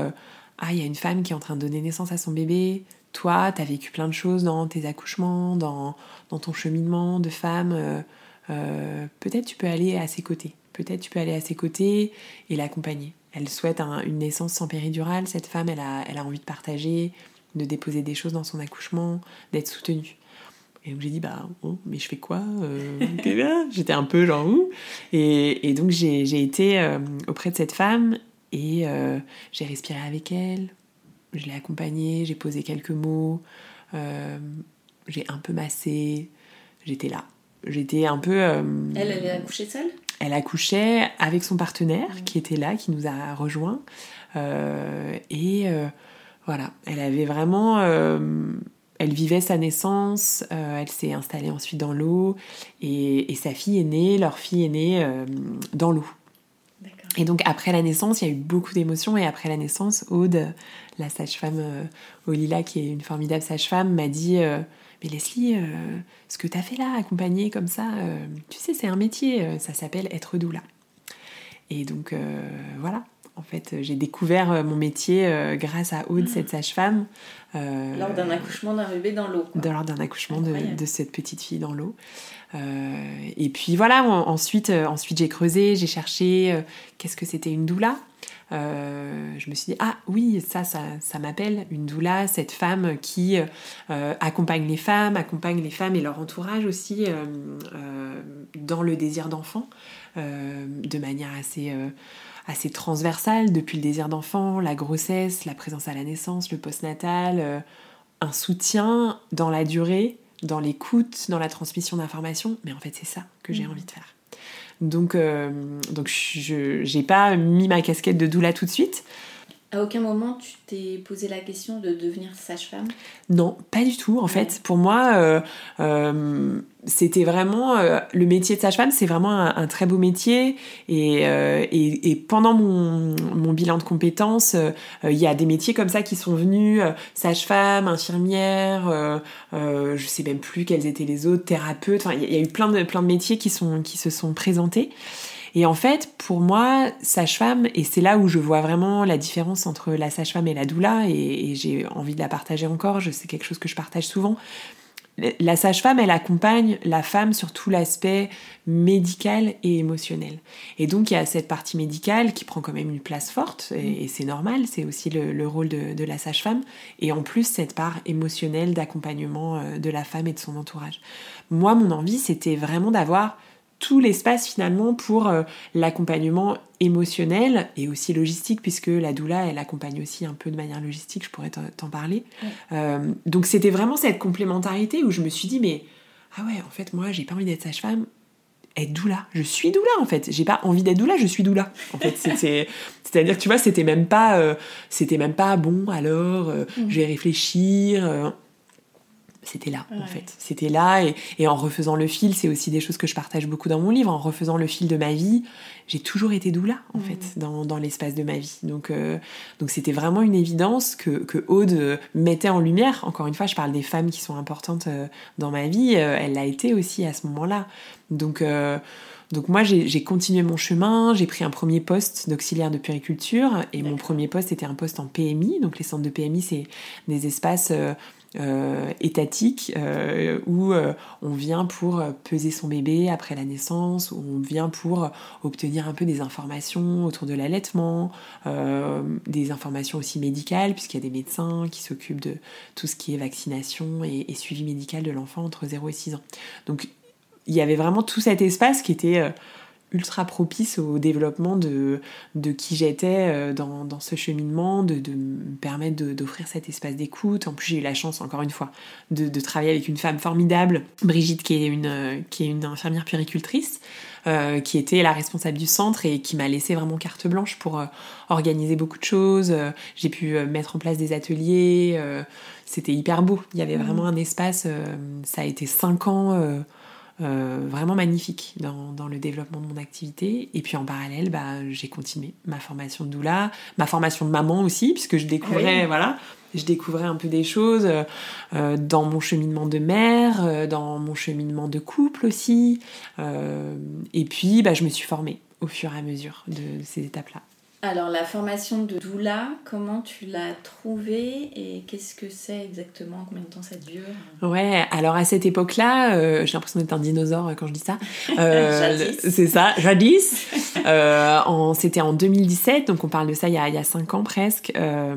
ah il y a une femme qui est en train de donner naissance à son bébé, toi, tu as vécu plein de choses dans tes accouchements, dans ton cheminement de femme. Peut-être tu peux aller à ses côtés. Peut-être tu peux aller à ses côtés et l'accompagner. Elle souhaite une naissance sans péridurale. Cette femme, elle a, elle a envie de partager, de déposer des choses dans son accouchement, d'être soutenue. Et donc j'ai dit, bah, oh, mais je fais quoi euh, J'étais un peu genre où et, et, donc j'ai été euh, auprès de cette femme et euh, j'ai respiré avec elle, je l'ai accompagnée, j'ai posé quelques mots, j'ai un peu massé, j'étais là. J'étais un peu.
elle, elle est accouchée seule?
Elle accouchait avec son partenaire qui était là, qui nous a rejoints. et voilà, elle avait vraiment elle vivait sa naissance, euh, elle s'est installée ensuite dans l'eau. Et, sa fille est née, leur fille est née euh, dans l'eau. Et donc après la naissance, il y a eu beaucoup d'émotions. Et après la naissance, Aude, la sage-femme euh, Olila, qui est une formidable sage-femme, m'a dit Mais Leslie, ce que tu as fait là, accompagner comme ça, tu sais, c'est un métier, ça s'appelle être doula. Et donc voilà, en fait, j'ai découvert mon métier grâce à Aude, cette sage-femme.
Euh, lors d'un accouchement d'un bébé dans l'eau.
Lors d'un accouchement de, cette petite fille dans l'eau. Euh, et puis voilà, ensuite, euh, ensuite j'ai creusé, j'ai cherché qu'est-ce que c'était une doula. Je me suis dit, ah oui, ça, ça, ça m'appelle une doula, cette femme qui accompagne les femmes, accompagne les femmes et leur entourage aussi dans le désir d'enfant, de manière assez assez transversale depuis le désir d'enfant, la grossesse, la présence à la naissance, le postnatal, euh, un soutien dans la durée, dans l'écoute, dans la transmission d'informations. Mais en fait, c'est ça que j'ai mmh. envie de faire. Donc, euh, donc je n'ai pas mis ma casquette de doula tout de suite.
À aucun moment tu t'es posé la question de devenir sage-femme?
Non, pas du tout. En fait, pour moi, euh, euh, c'était vraiment euh, le métier de sage-femme, c'est vraiment un, très beau métier. Et, et, pendant mon, mon, bilan de compétences, il y a des métiers comme ça qui sont venus sage-femme, infirmière, je sais même plus quels étaient les autres, thérapeute. il y, a eu plein de plein de métiers qui sont qui se sont présentés. Et en fait, pour moi, sage-femme, et c'est là où je vois vraiment la différence entre la sage-femme et la doula, et, j'ai envie de la partager encore, je sais quelque chose que je partage souvent. La sage-femme, elle accompagne la femme sur tout l'aspect médical et émotionnel. Et donc, il y a cette partie médicale qui prend quand même une place forte, et, c'est normal, c'est aussi le, rôle de, de la sage-femme. Et en plus, cette part émotionnelle d'accompagnement euh, de la femme et de son entourage. Moi, mon envie, c'était vraiment d'avoir tout l'espace finalement pour euh, l'accompagnement émotionnel et aussi logistique puisque la doula elle accompagne aussi un peu de manière logistique je pourrais t'en parler. Euh, donc c'était vraiment cette complémentarité où je me suis dit mais ah ouais en fait moi j'ai pas envie d'être sage-femme être doula. Je suis doula en fait. J'ai pas envie d'être doula je suis doula. En fait c'est à dire tu vois c'était même pas euh, c'était même pas bon alors mm. je vais réfléchir c'était là en fait. C'était là et, en refaisant le fil, c'est aussi des choses que je partage beaucoup dans mon livre. En refaisant le fil de ma vie, j'ai toujours été doula en mm. fait dans, dans l'espace de ma vie. Donc euh, donc c'était vraiment une évidence que, que, Aude mettait en lumière. Encore une fois, je parle des femmes qui sont importantes euh, dans ma vie. Euh, elle l'a été aussi à ce moment-là. Donc donc moi, j'ai continué mon chemin, j'ai pris un premier poste d'auxiliaire de puriculture et mon premier poste était un poste en PMI. Donc les centres de PMI, c'est des espaces euh, étatique euh, où euh, on vient pour peser son bébé après la naissance, où on vient pour obtenir un peu des informations autour de l'allaitement, des informations aussi médicales, puisqu'il y a des médecins qui s'occupent de tout ce qui est vaccination et, et suivi médical de l'enfant entre 0 et 6 ans. Donc il y avait vraiment tout cet espace qui était ultra propice au développement de, de qui j'étais euh, dans, dans, ce cheminement, de, de me permettre d'offrir cet espace d'écoute. En plus, j'ai eu la chance, encore une fois, de, de, travailler avec une femme formidable, Brigitte, qui est une, qui est une infirmière péricultrice, euh, qui était la responsable du centre et qui m'a laissé vraiment carte blanche pour euh, organiser beaucoup de choses. j'ai pu mettre en place des ateliers. C'était hyper beau. Il y avait mmh. vraiment un espace. ça a été cinq ans euh, vraiment magnifique dans, dans, le développement de mon activité. Et puis en parallèle, bah, j'ai continué ma formation de doula, ma formation de maman aussi, puisque je découvrais, voilà, je découvrais un peu des choses euh, dans mon cheminement de mère, euh, dans mon cheminement de couple aussi. et puis, bah, je me suis formée au fur et à mesure de ces étapes-là.
Alors la formation de doula, comment tu l'as trouvée et qu'est-ce que c'est exactement? Combien de temps ça dure?
Ouais, alors à cette époque-là, euh, j'ai l'impression d'être un dinosaure quand je dis ça. Euh, c'est ça, jadis. euh, C'était en 2017, donc on parle de ça il y a, il y a 5 ans presque. Euh,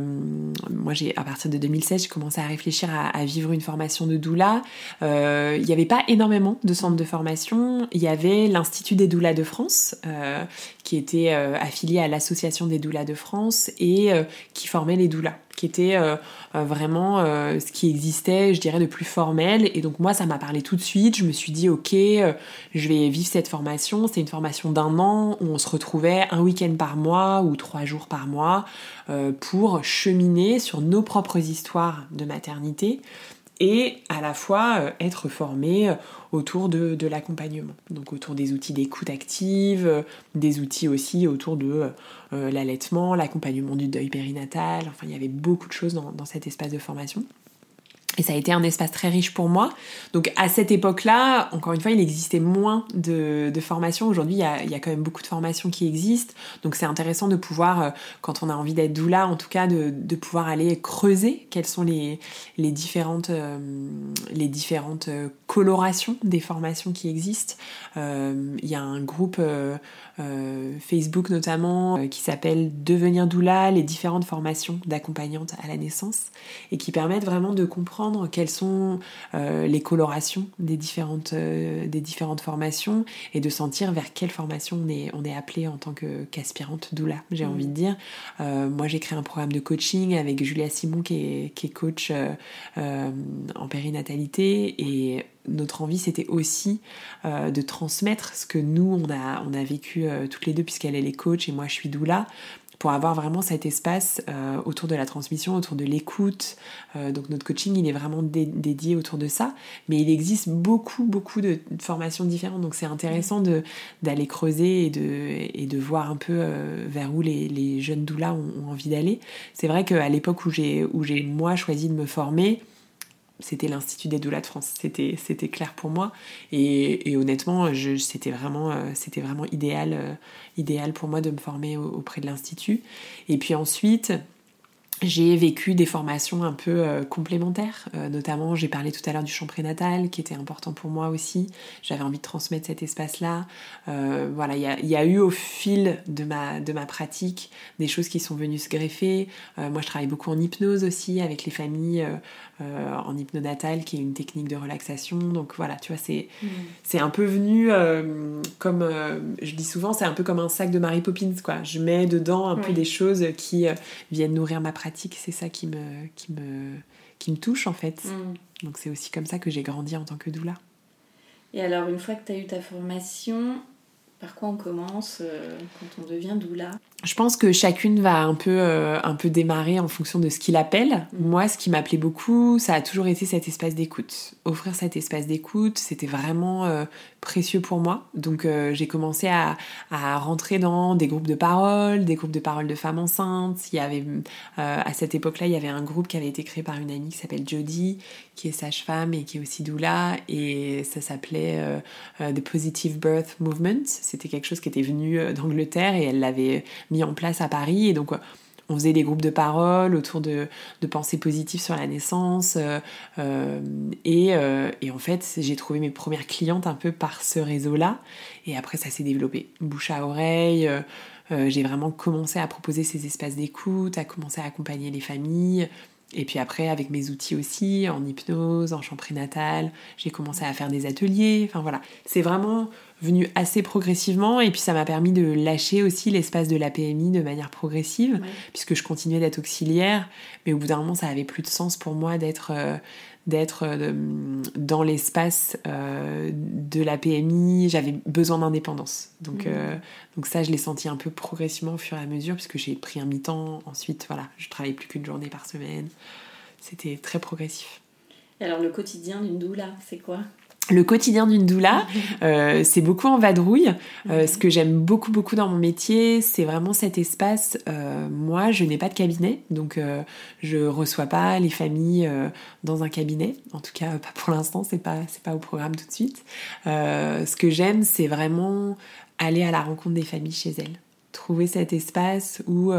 moi, j'ai à partir de 2016, j'ai commencé à réfléchir à, à, vivre une formation de doula. Euh, il n'y avait pas énormément de centres de formation. Il y avait l'Institut des doulas de France, qui était affilié à l'association des doulas de France et euh, qui formait les doulas, qui était euh, euh, vraiment ce qui existait, je dirais, de plus formel. Et donc moi, ça m'a parlé tout de suite. Je me suis dit, ok, je vais vivre cette formation. C'est une formation d'un an où on se retrouvait un week-end par mois ou trois jours par mois pour cheminer sur nos propres histoires de maternité et à la fois être formé autour de, l'accompagnement. Donc autour des outils d'écoute active, euh, des outils aussi autour de euh, l'allaitement, l'accompagnement du deuil périnatal. Enfin, il y avait beaucoup de choses dans cet espace de formation. Et ça a été un espace très riche pour moi. Donc à cette époque-là, encore une fois, il existait moins de, de formations. Aujourd'hui, il y, a, il y, a, quand même beaucoup de formations qui existent. Donc c'est intéressant de pouvoir, euh, quand on a envie d'être doula, en tout cas, de, de, pouvoir aller creuser quelles sont les, les différentes, euh, les différentes euh, colorations des formations qui existent. il y a un groupe Facebook notamment qui s'appelle Devenir doula, les différentes formations d'accompagnante à la naissance et qui permettent vraiment de comprendre quelles sont euh, les colorations des différentes, euh, des différentes formations et de sentir vers quelle formation on est, on est appelé en tant qu'aspirante doula, j'ai mmh. envie de dire. Euh, moi, j'ai créé un programme de coaching avec Julia Simon qui est, qui est coach en périnatalité et notre envie, c'était aussi de transmettre ce que nous, on a, vécu toutes les deux, puisqu'elle est les coach et moi, je suis doula, pour avoir vraiment cet espace euh, autour de la transmission, autour de l'écoute. Euh, donc notre coaching, il est vraiment dédié autour de ça. Mais il existe beaucoup, beaucoup de, formations différentes. Donc c'est intéressant d'aller creuser et de, et de voir un peu euh, vers où les, les jeunes doulas ont, ont envie d'aller. C'est vrai qu'à l'époque où j'ai moi choisi de me former, c'était l'Institut des doulas de France. C'était, c'était clair pour moi. Et, honnêtement, c'était, vraiment, euh, c'était vraiment idéal, euh, idéal pour moi de me former auprès de l'Institut. Et puis ensuite, j'ai vécu des formations un peu euh, complémentaires, euh, notamment j'ai parlé tout à l'heure du chant prénatal qui était important pour moi aussi. J'avais envie de transmettre cet espace-là. Euh, voilà, il y a, eu au fil de ma, de ma pratique des choses qui sont venues se greffer. moi, je travaille beaucoup en hypnose aussi avec les familles en hypnonatal, qui est une technique de relaxation. Donc voilà, tu vois, c'est mmh. c'est un peu venu comme je dis souvent, c'est un peu comme un sac de Mary Poppins, quoi. Je mets dedans un peu des choses qui viennent nourrir ma pratique c'est ça qui me, qui me, qui me touche en fait. Mm. Donc c'est aussi comme ça que j'ai grandi en tant que doula.
Et alors, une fois que tu as eu ta formation, par quoi on commence euh, quand on devient doula?
Je pense que chacune va un peu, euh, un peu démarrer en fonction de ce qu'il appelle. Mm. Moi, ce qui m'appelait beaucoup, ça a toujours été cet espace d'écoute. Offrir cet espace d'écoute, c'était vraiment euh, précieux pour moi. Donc, j'ai commencé à, à, rentrer dans des groupes de parole, des groupes de parole de femmes enceintes. Il y avait, à cette époque-là, il y avait un groupe qui avait été créé par une amie qui s'appelle Jodie, qui est sage-femme et qui est aussi doula. Et ça s'appelait The Positive Birth Movement. C'était quelque chose qui était venu d'Angleterre et elle l'avait mis en place à Paris. Et donc, on faisait des groupes de parole autour de, de pensées positives sur la naissance. Euh, euh, et, euh, et, en fait, j'ai trouvé mes premières clientes un peu par ce réseau-là. Et après, ça s'est développé bouche à oreille. j'ai vraiment commencé à proposer ces espaces d'écoute, à commencer à accompagner les familles. Et puis après, avec mes outils aussi, en hypnose, en chant prénatal, j'ai commencé à faire des ateliers. Enfin voilà, c'est vraiment venu assez progressivement et puis ça m'a permis de lâcher aussi l'espace de la PMI de manière progressive puisque je continuais d'être auxiliaire mais au bout d'un moment ça avait plus de sens pour moi d'être euh, d'être euh, dans l'espace euh, de la PMI j'avais besoin d'indépendance. Donc donc ça je l'ai senti un peu progressivement au fur et à mesure puisque j'ai pris un mi-temps. Ensuite voilà je travaillais plus qu'une journée par semaine. C'était très progressif.
Et alors le quotidien d'une doula c'est quoi?
Le quotidien d'une doula, euh, c'est beaucoup en vadrouille. Euh, ce que j'aime beaucoup beaucoup dans mon métier, c'est vraiment cet espace. Euh, moi, je n'ai pas de cabinet, donc je reçois pas les familles dans un cabinet. En tout cas, pas pour l'instant, c'est pas c'est pas au programme tout de suite. ce que j'aime, c'est vraiment aller à la rencontre des familles chez elles trouver cet espace où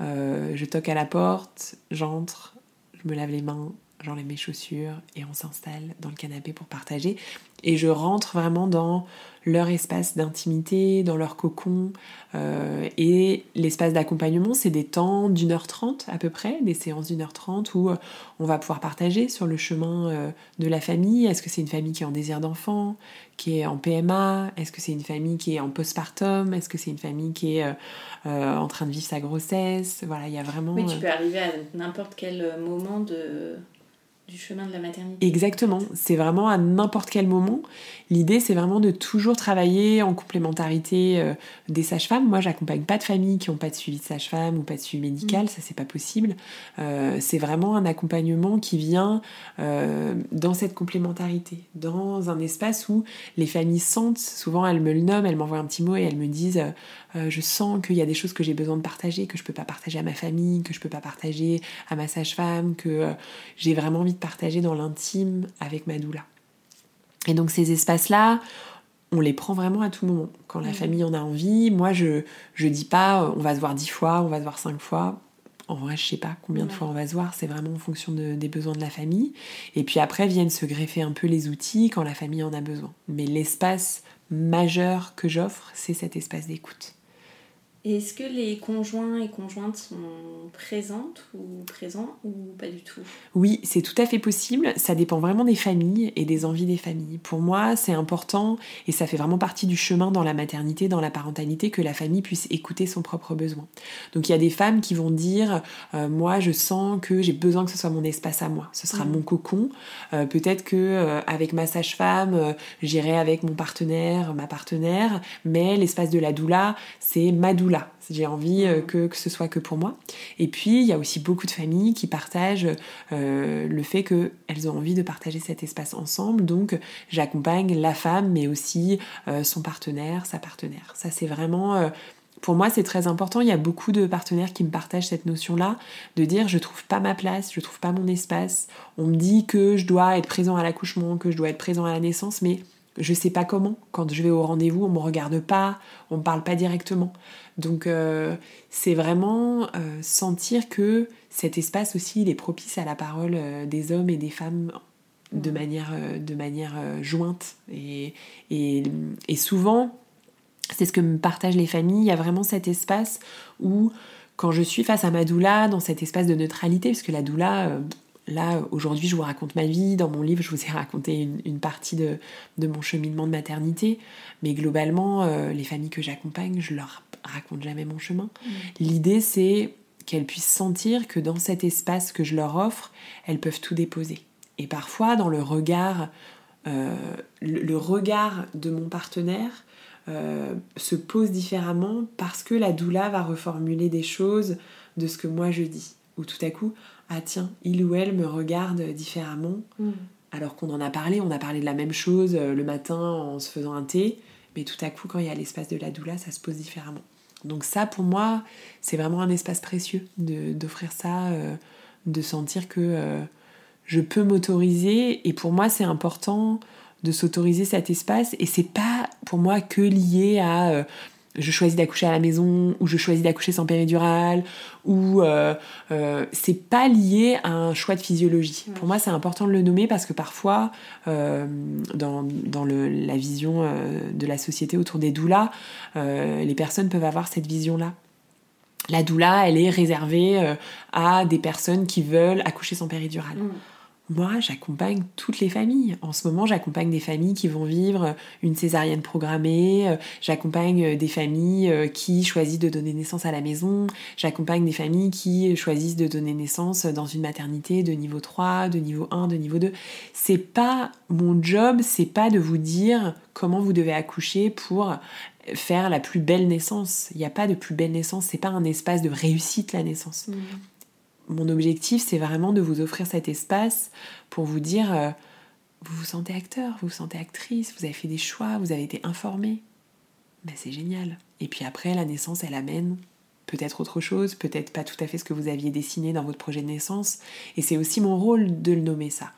je toque à la porte, j'entre, je me lave les mains, j'enlève mes chaussures et on s'installe dans le canapé pour partager. Et je rentre vraiment dans leur espace d'intimité, dans leur cocon. Euh, et l'espace d'accompagnement, c'est des temps d'une heure trente à peu près, des séances d'une heure trente où euh, on va pouvoir partager sur le chemin euh, de la famille. Est-ce que c'est une famille qui est en désir d'enfant, qui est en PMA Est-ce que c'est une famille qui est en postpartum? Est-ce que c'est une famille qui est en train de vivre sa grossesse? Voilà, il y a vraiment...
Oui, tu peux arriver à n'importe quel moment de du chemin de la maternité.
Exactement, c'est vraiment à n'importe quel moment. L'idée, c'est vraiment de toujours travailler en complémentarité euh, des sages-femmes. Moi, j'accompagne pas de familles qui n'ont pas de suivi de sage-femme ou pas de suivi médical, mm. ça c'est pas possible. Euh, c'est vraiment un accompagnement qui vient euh, dans cette complémentarité, dans un espace où les familles sentent, souvent elles me le nomment, elles m'envoient un petit mot et elles me disent je sens qu'il y a des choses que j'ai besoin de partager, que je peux pas partager à ma famille, que je peux pas partager à ma sage-femme, que j'ai vraiment envie partager dans l'intime avec ma doula. Et donc ces espaces-là, on les prend vraiment à tout moment. Quand la famille en a envie, moi je je dis pas euh, on va se voir dix fois, on va se voir cinq fois. En vrai, je sais pas combien de fois on va se voir, c'est vraiment en fonction des besoins de la famille. Et puis après viennent se greffer un peu les outils quand la famille en a besoin. Mais l'espace majeur que j'offre, c'est cet espace d'écoute.
Est-ce que les conjoints et conjointes sont présentes ou présents ou pas du tout?
Oui, c'est tout à fait possible. Ça dépend vraiment des familles et des envies des familles. Pour moi, c'est important et ça fait vraiment partie du chemin dans la maternité, dans la parentalité, que la famille puisse écouter son propre besoin. Donc il y a des femmes qui vont dire, euh, moi je sens que j'ai besoin que ce soit mon espace à moi. Ce sera mm. mon cocon. Euh, peut-être que euh, avec ma sage-femme, j'irai avec mon partenaire, ma partenaire, mais l'espace de la doula, c'est ma doula j'ai envie euh, que, ce soit que pour moi. Et puis, il y a aussi beaucoup de familles qui partagent euh, le fait qu'elles ont envie de partager cet espace ensemble. Donc, j'accompagne la femme, mais aussi euh, son partenaire, sa partenaire. Ça, c'est vraiment... pour moi, c'est très important. Il y a beaucoup de partenaires qui me partagent cette notion-là, de dire je trouve pas ma place, je trouve pas mon espace. On me dit que je dois être présent à l'accouchement, que je dois être présent à la naissance, mais je sais pas comment. Quand je vais au rendez-vous, on me regarde pas, on me parle pas directement. Donc euh, c'est vraiment euh, sentir que cet espace aussi il est propice à la parole euh, des hommes et des femmes de manière, de manière jointe. Et, et, et souvent, c'est ce que me partagent les familles, il y a vraiment cet espace où quand je suis face à ma doula, dans cet espace de neutralité, parce que la doula, Là, aujourd'hui, je vous raconte ma vie. Dans mon livre, je vous ai raconté une, partie de, mon cheminement de maternité. Mais globalement, euh, les familles que j'accompagne, je leur raconte jamais mon chemin. Mm. L'idée, c'est qu'elles puissent sentir que dans cet espace que je leur offre, elles peuvent tout déposer. Et parfois, dans le regard, euh, le, regard de mon partenaire euh, se pose différemment parce que la doula va reformuler des choses de ce que moi je dis. Ou tout à coup, ah tiens, il ou elle me regarde différemment. Mm. Alors qu'on en a parlé, on a parlé de la même chose euh, le matin en se faisant un thé, mais tout à coup, quand il y a l'espace de la doula, ça se pose différemment. Donc ça, pour moi, c'est vraiment un espace précieux d'offrir ça, euh, de sentir que euh, je peux m'autoriser. Et pour moi, c'est important de s'autoriser cet espace. Et c'est pas pour moi que lié à je choisis d'accoucher à la maison ou je choisis d'accoucher sans péridurale ou euh, euh, c'est pas lié à un choix de physiologie. Pour moi, c'est important de le nommer parce que parfois, euh, dans, dans le, la vision de la société autour des doulas, les personnes peuvent avoir cette vision-là. La doula, elle est réservée à des personnes qui veulent accoucher sans péridurale. Mm. Moi, j'accompagne toutes les familles. En ce moment, j'accompagne des familles qui vont vivre une césarienne programmée, euh, j'accompagne des familles euh, qui choisissent de donner naissance à la maison, j'accompagne des familles qui choisissent de donner naissance dans une maternité de niveau 3, de niveau 1, de niveau 2. C'est pas mon job, c'est pas de vous dire comment vous devez accoucher pour faire la plus belle naissance. Il n'y a pas de plus belle naissance, c'est pas un espace de réussite la naissance. Mmh mon objectif, c'est vraiment de vous offrir cet espace pour vous dire, euh, vous vous sentez acteur, vous vous sentez actrice, vous avez fait des choix, vous avez été informé. Ben, c'est génial. Et puis après, la naissance, elle amène peut-être autre chose, peut-être pas tout à fait ce que vous aviez dessiné dans votre projet de naissance. Et c'est aussi mon rôle de le nommer ça.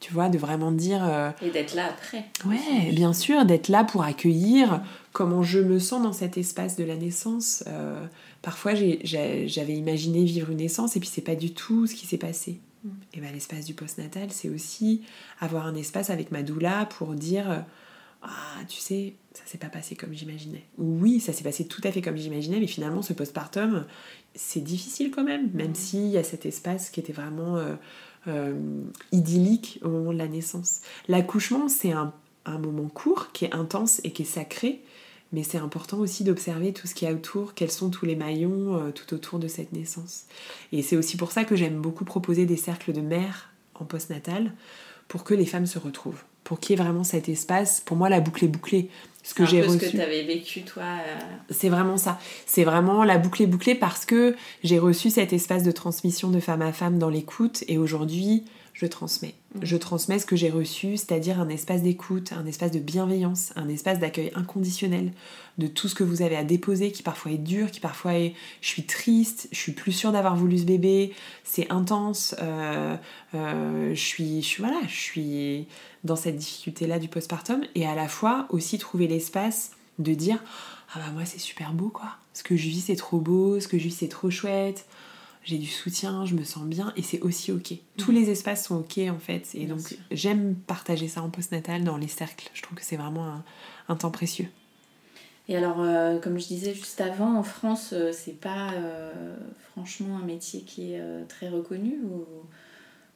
Tu vois, de vraiment dire. euh,
Et d'être là après.
Ouais, bien sûr, d'être là pour accueillir comment je me sens dans cet espace de la naissance. Euh, parfois, j'avais imaginé vivre une naissance et puis c'est pas du tout ce qui s'est passé. Et ben, l'espace du postnatal, c'est aussi avoir un espace avec ma doula pour dire euh, Ah, tu sais, ça s'est pas passé comme j'imaginais. Ou Oui, ça s'est passé tout à fait comme j'imaginais, mais finalement, ce postpartum, c'est difficile quand même, même s'il y a cet espace qui était vraiment euh, euh, idyllique au moment de la naissance. L'accouchement, c'est un, un moment court qui est intense et qui est sacré, mais c'est important aussi d'observer tout ce qu'il y a autour, quels sont tous les maillons euh, tout autour de cette naissance. Et c'est aussi pour ça que j'aime beaucoup proposer des cercles de mères en postnatal pour que les femmes se retrouvent, pour qu'il y ait vraiment cet espace. Pour moi, la boucle est bouclée. Ce que j'ai
peu ce
reçu.
que tu avais vécu, toi. euh,
C'est vraiment ça. C'est vraiment la boucle est bouclée parce que j'ai reçu cet espace de transmission de femme à femme dans l'écoute et aujourd'hui, je transmets. Je transmets ce que j'ai reçu, c'est-à-dire un espace d'écoute, un espace de bienveillance, un espace d'accueil inconditionnel de tout ce que vous avez à déposer qui parfois est dur, qui parfois est je suis triste, je suis plus sûre d'avoir voulu ce bébé, c'est intense, euh, euh, je suis je suis voilà, je suis dans cette difficulté là du postpartum et à la fois aussi trouver l'espace de dire ah bah moi c'est super beau quoi. Ce que je vis c'est trop beau, ce que je vis c'est trop chouette. J'ai du soutien, je me sens bien et c'est aussi ok. Tous les espaces sont ok en fait et
Bien
donc j'aime partager ça en postnatal dans les cercles. Je trouve que c'est vraiment un, un temps précieux.
Et alors, euh, comme je disais juste avant, en France, euh, c'est pas euh, franchement un métier qui est très reconnu ou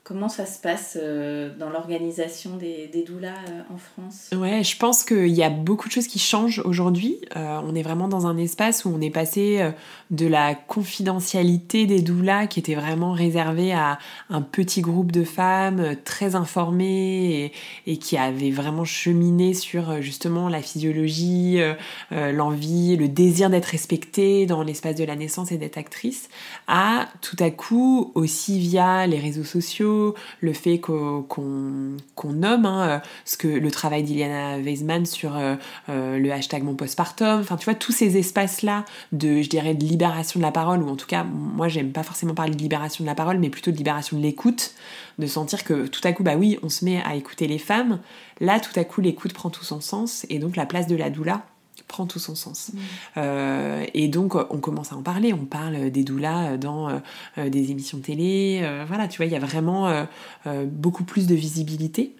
comment ça se passe euh, dans l'organisation des, des doulas euh, en France?
Ouais, je pense qu'il y a beaucoup de choses qui changent aujourd'hui. Euh, on est vraiment dans un espace où on est passé de la confidentialité des doulas qui était vraiment réservée à un petit groupe de femmes très informées et, qui avaient vraiment cheminé sur justement la physiologie, l'envie, le désir d'être respectée dans l'espace de la naissance et d'être actrice, à tout à coup aussi via les réseaux sociaux, le fait qu'o- qu'on qu'on nomme hein, euh, ce que le travail d'Iliana Weisman sur euh, euh, le hashtag mon postpartum, enfin tu vois tous ces espaces là de je dirais de libération de la parole ou en tout cas moi j'aime pas forcément parler de libération de la parole mais plutôt de libération de l'écoute, de sentir que tout à coup bah oui on se met à écouter les femmes, là tout à coup l'écoute prend tout son sens et donc la place de la doula prend tout son sens. Euh, et donc on commence à en parler, on parle des doulas dans euh, euh, des émissions télé, euh, voilà, tu vois, il y a vraiment euh, euh, beaucoup plus de visibilité.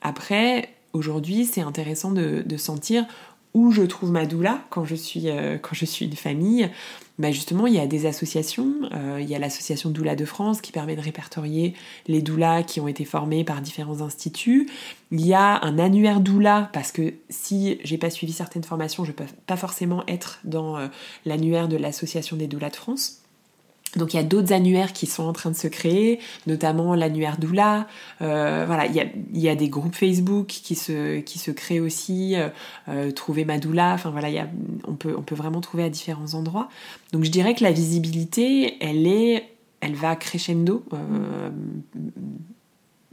Après, aujourd'hui, c'est intéressant de, de sentir où je trouve ma doula quand je suis, euh, une famille. Bah justement, il y a des associations. Euh, il y a l'association Doula de France qui permet de répertorier les doulas qui ont été formés par différents instituts. Il y a un annuaire doula parce que si j'ai pas suivi certaines formations, je peux pas forcément être dans euh, l'annuaire de l'association des doulas de France. Donc il y a d'autres annuaires qui sont en train de se créer, notamment l'annuaire Doula. Euh, voilà, il y a, des groupes Facebook qui se, créent aussi. euh, euh, trouver ma doula. Enfin voilà, on peut, vraiment trouver à différents endroits. Donc je dirais que la visibilité, elle est, elle va crescendo.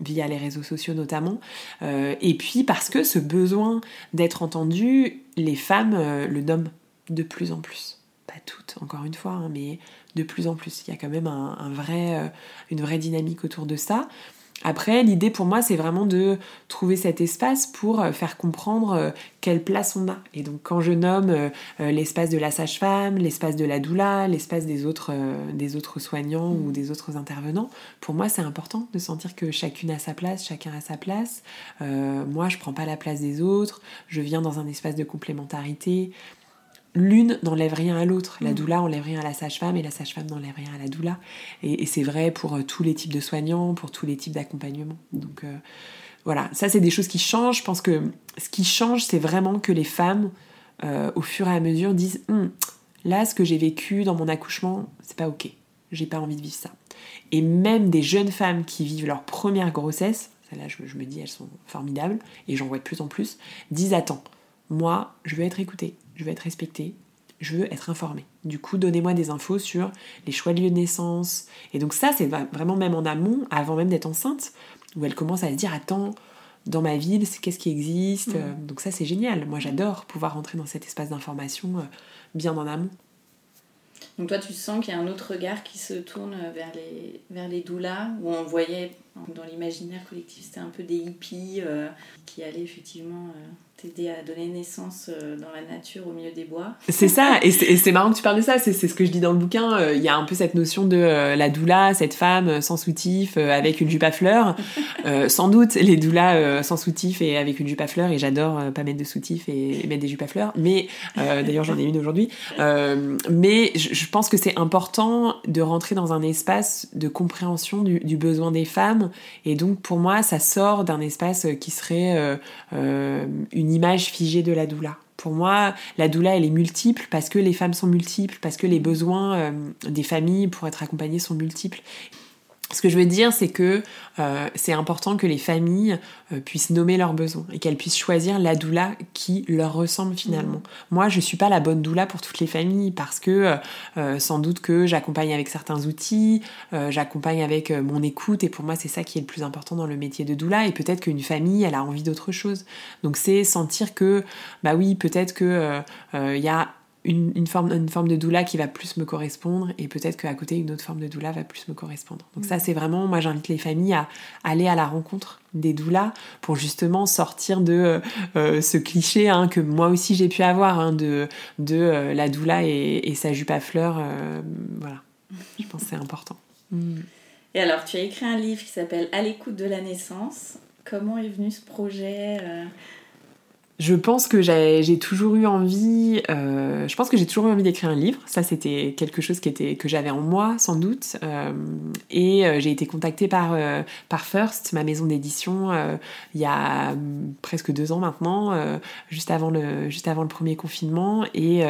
via les réseaux sociaux notamment, et puis parce que ce besoin d'être entendu, les femmes le nomment de plus en plus. Pas toutes, encore une fois, hein, mais de plus en plus. Il y a quand même un, vrai, euh, une vraie dynamique autour de ça. Après, l'idée pour moi, c'est vraiment de trouver cet espace pour euh, faire comprendre euh, quelle place on a. Et donc, quand je nomme l'espace de la sage-femme, l'espace de la doula, l'espace des autres, soignants ou des autres intervenants, pour moi, c'est important de sentir que chacune a sa place, chacun a sa place. Moi, je prends pas la place des autres. Je viens dans un espace de complémentarité l'une n'enlève rien à l'autre. La doula enlève rien à la sage-femme et la sage-femme n'enlève rien à la doula. Et, et c'est vrai pour euh, tous les types de soignants, pour tous les types d'accompagnement. Donc euh, voilà, ça c'est des choses qui changent. Je pense que ce qui change, c'est vraiment que les femmes, euh, au fur et à mesure, disent Hum, là, ce que j'ai vécu dans mon accouchement, c'est pas ok. J'ai pas envie de vivre ça. Et même des jeunes femmes qui vivent leur première grossesse, celles-là, je, je me dis, elles sont formidables, et j'en vois de plus en plus, disent Attends, moi, je veux être écoutée, je veux être respectée, je veux être informée. Du coup, donnez-moi des infos sur les choix de lieu de naissance. Et donc ça, c'est vraiment même en amont, avant même d'être enceinte, où elle commence à se dire, attends, dans ma ville, c'est- qu'est-ce qui existe? Euh, Donc ça, c'est génial. Moi, j'adore pouvoir rentrer dans cet espace d'information euh, bien en amont.
Donc toi, tu sens qu'il y a un autre regard qui se tourne vers les, vers les doulas, où on voyait dans l'imaginaire collectif, c'était un peu des hippies euh, qui allaient effectivement euh, t'aider à donner naissance euh, dans la nature au milieu des bois.
C'est ça, et c'est marrant que tu parles de ça, c'est ce que je dis dans le bouquin. Il y a un peu cette notion de la doula, cette femme sans soutif, avec une jupe à fleurs. sans doute les doulas sans soutif et avec une jupe à fleurs, et j'adore pas mettre de soutif et, mettre des jupes à fleurs. Mais d'ailleurs, j'en ai une aujourd'hui. mais je, pense que c'est important de rentrer dans un espace de compréhension du, du, besoin des femmes. Et donc, pour moi, ça sort d'un espace qui serait une image figée de la doula. Pour moi, la doula, elle est multiple parce que les femmes sont multiples, parce que les besoins euh, des familles pour être accompagnées sont multiples. Ce que je veux dire, c'est que euh, c'est important que les familles euh, puissent nommer leurs besoins et qu'elles puissent choisir la doula qui leur ressemble finalement. Mmh. Moi, je suis pas la bonne doula pour toutes les familles parce que euh, sans doute que j'accompagne avec certains outils, j'accompagne avec mon écoute et pour moi, c'est ça qui est le plus important dans le métier de doula et peut-être qu'une famille, elle a envie d'autre chose. Donc c'est sentir que, bah oui, peut-être que il y a une, forme, une forme de doula qui va plus me correspondre et peut-être qu'à côté une autre forme de doula va plus me correspondre. Donc ça c'est vraiment, moi j'invite les familles à aller à la rencontre des doulas pour justement sortir de euh, euh, ce cliché hein, que moi aussi j'ai pu avoir hein, de, de euh, la doula et, sa jupe à fleurs. voilà, je pense que c'est important.
Mm. Et alors tu as écrit un livre qui s'appelle À l'écoute de la naissance. Comment est venu ce projet
je pense que j'ai toujours eu envie, euh, je pense que j'ai toujours eu envie d'écrire un livre. Ça, c'était quelque chose qui était que j'avais en moi, sans doute. Euh, et euh, j'ai été contactée par par First, ma maison d'édition, il y a presque deux ans maintenant, juste avant le juste avant le premier confinement, et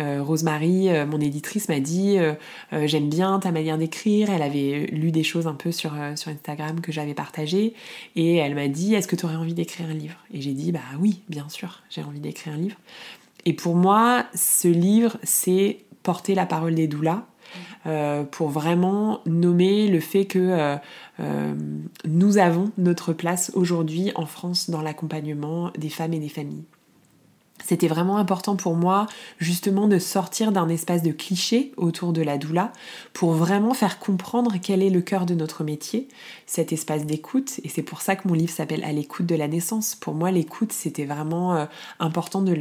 euh, Rosemary, euh, mon éditrice, m'a dit euh, j'aime bien ta manière d'écrire. Elle avait lu des choses un peu sur, sur Instagram que j'avais partagées et elle m'a dit est-ce que tu aurais envie d'écrire un livre? Et j'ai dit bah oui, bien sûr, j'ai envie d'écrire un livre. Et pour moi, ce livre, c'est porter la parole des doulas. pour vraiment nommer le fait que nous avons notre place aujourd'hui en France dans l'accompagnement des femmes et des familles. C'était vraiment important pour moi justement de sortir d'un espace de cliché autour de la doula pour vraiment faire comprendre quel est le cœur de notre métier, cet espace d'écoute. Et c'est pour ça que mon livre s'appelle À l'écoute de la naissance. Pour moi, l'écoute, c'était vraiment euh, important de,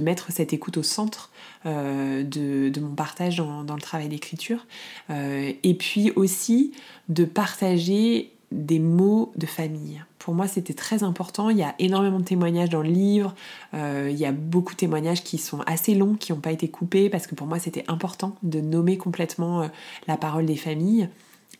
mettre cette écoute au centre euh, de, mon partage dans, le travail d'écriture. Euh, et puis aussi de partager des mots de famille. Pour moi, c'était très important. Il y a énormément de témoignages dans le livre. Euh, il y a beaucoup de témoignages qui sont assez longs, qui n'ont pas été coupés, parce que pour moi, c'était important de nommer complètement euh, la parole des familles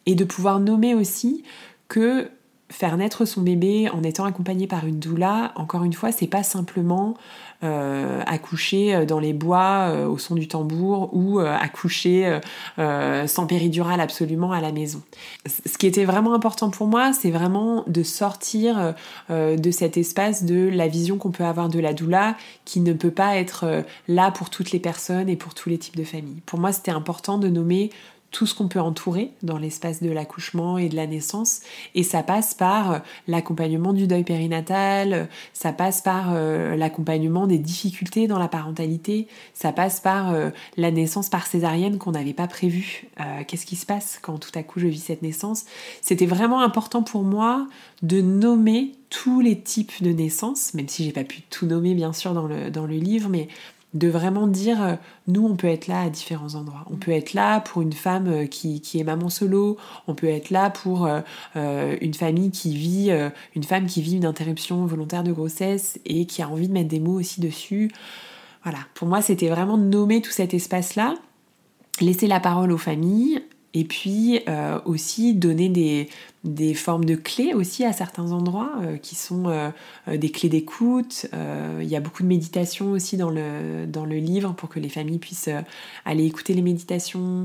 et de pouvoir nommer aussi que faire naître son bébé en étant accompagné par une doula, encore une fois, c'est pas simplement euh, accoucher euh, dans les bois euh, au son du tambour ou accoucher sans péridurale absolument à la maison. Ce qui était vraiment important pour moi, c'est vraiment de sortir de cet espace de la vision qu'on peut avoir de la doula qui ne peut pas être là pour toutes les personnes et pour tous les types de familles. Pour moi, c'était important de nommer tout ce qu'on peut entourer dans l'espace de l'accouchement et de la naissance. Et ça passe par euh, l'accompagnement du deuil périnatal, euh, ça passe par euh, l'accompagnement des difficultés dans la parentalité, ça passe par la naissance par césarienne qu'on n'avait pas prévu. Qu'est-ce qui se passe quand tout à coup je vis cette naissance? C'était vraiment important pour moi de nommer tous les types de naissances, même si j'ai pas pu tout nommer bien sûr dans le, dans le livre, mais de vraiment dire euh, nous on peut être là à différents endroits. On peut être là pour une femme euh, qui, qui est maman solo, on peut être là pour euh, une famille qui vit, une femme qui vit une interruption volontaire de grossesse et qui a envie de mettre des mots aussi dessus. Voilà, pour moi c'était vraiment nommer tout cet espace-là, laisser la parole aux familles, et puis euh, aussi donner des, formes de clés aussi à certains endroits euh, qui sont euh, des clés d'écoute. il y a beaucoup de méditation aussi dans le, dans le livre pour que les familles puissent aller écouter les méditations,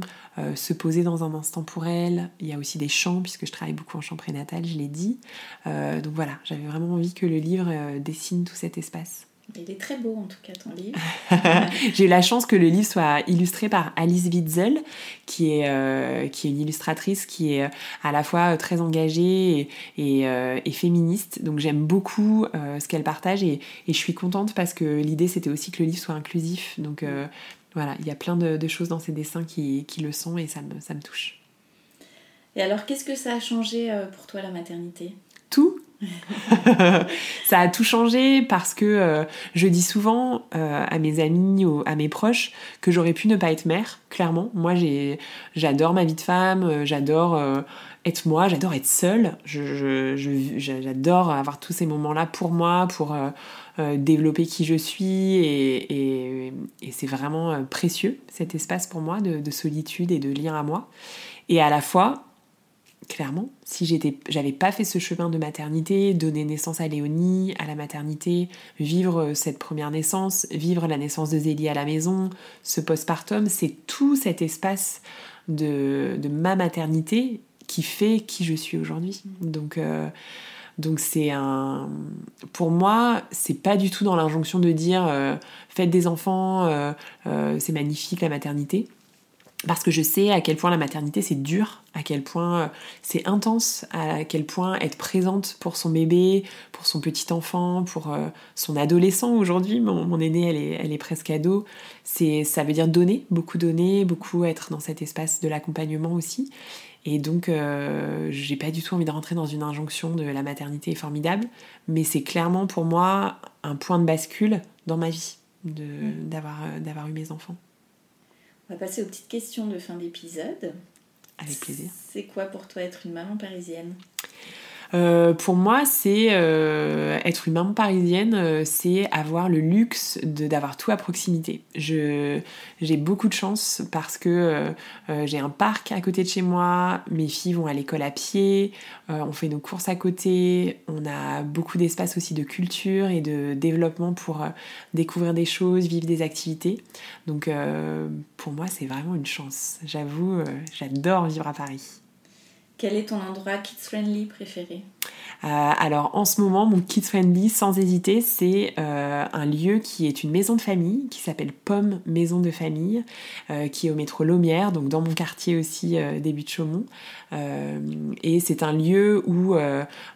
se poser dans un instant pour elles. Il y a aussi des chants puisque je travaille beaucoup en chant prénatal, je l'ai dit. donc voilà, j'avais vraiment envie que le livre dessine tout cet espace.
Il est très beau en tout cas ton livre.
J'ai eu la chance que le livre soit illustré par Alice Witzel, qui est, euh, qui est une illustratrice qui est euh, à la fois euh, très engagée et, et, féministe. Donc j'aime beaucoup ce qu'elle partage et, et, je suis contente parce que l'idée c'était aussi que le livre soit inclusif. Donc voilà, il y a plein de, choses dans ces dessins qui, le sont et ça me, ça me touche.
Et alors, qu'est-ce que ça a changé pour toi la maternité?
Tout ça a tout changé parce que euh, je dis souvent euh, à mes amis ou à mes proches que j'aurais pu ne pas être mère, clairement. Moi, j'adore ma vie de femme, euh, j'adore être moi, j'adore être seule, j'adore avoir tous ces moments-là pour moi, pour développer qui je suis et, c'est vraiment précieux cet espace pour moi de solitude et de lien à moi. Et à la fois, clairement. Si j'avais pas fait ce chemin de maternité, donner naissance à Léonie, à la maternité, vivre euh, cette première naissance, vivre la naissance de Zélie à la maison, ce postpartum, c'est tout cet espace de, ma maternité qui fait qui je suis aujourd'hui. Donc, euh, donc c'est un, pour moi, c'est pas du tout dans l'injonction de dire euh, faites des enfants, c'est magnifique la maternité parce que je sais à quel point la maternité c'est dur, à quel point euh, c'est intense, à quel point être présente pour son bébé, pour son petit enfant, pour euh, son adolescent aujourd'hui, mon, mon aînée elle est, elle est presque ado, c'est, ça veut dire donner, beaucoup donner, beaucoup être dans cet espace de l'accompagnement aussi. Et donc, euh, j'ai pas du tout envie de rentrer dans une injonction de la maternité est formidable, mais c'est clairement pour moi un point de bascule dans ma vie de, d'avoir, d'avoir eu mes enfants.
On va passer aux petites questions de fin d'épisode.
Avec plaisir.
C'est quoi pour toi être une maman parisienne?
Euh, pour moi, c'est euh, être une maman parisienne, euh, c'est avoir le luxe d'avoir tout à proximité. j'ai beaucoup de chance parce que j'ai un parc à côté de chez moi, mes filles vont à l'école à pied, on fait nos courses à côté, on a beaucoup d'espace aussi de culture et de développement pour découvrir des choses, vivre des activités. Donc pour moi, c'est vraiment une chance. J'avoue, j'adore vivre à Paris.
Quel est ton endroit kids-friendly préféré?
Euh, alors en ce moment, mon kids friendly, sans hésiter, c'est euh, un lieu qui est une maison de famille, qui s'appelle Pomme Maison de Famille, euh, qui est au métro Lomière, donc dans mon quartier aussi, début de Chaumont. et c'est un lieu où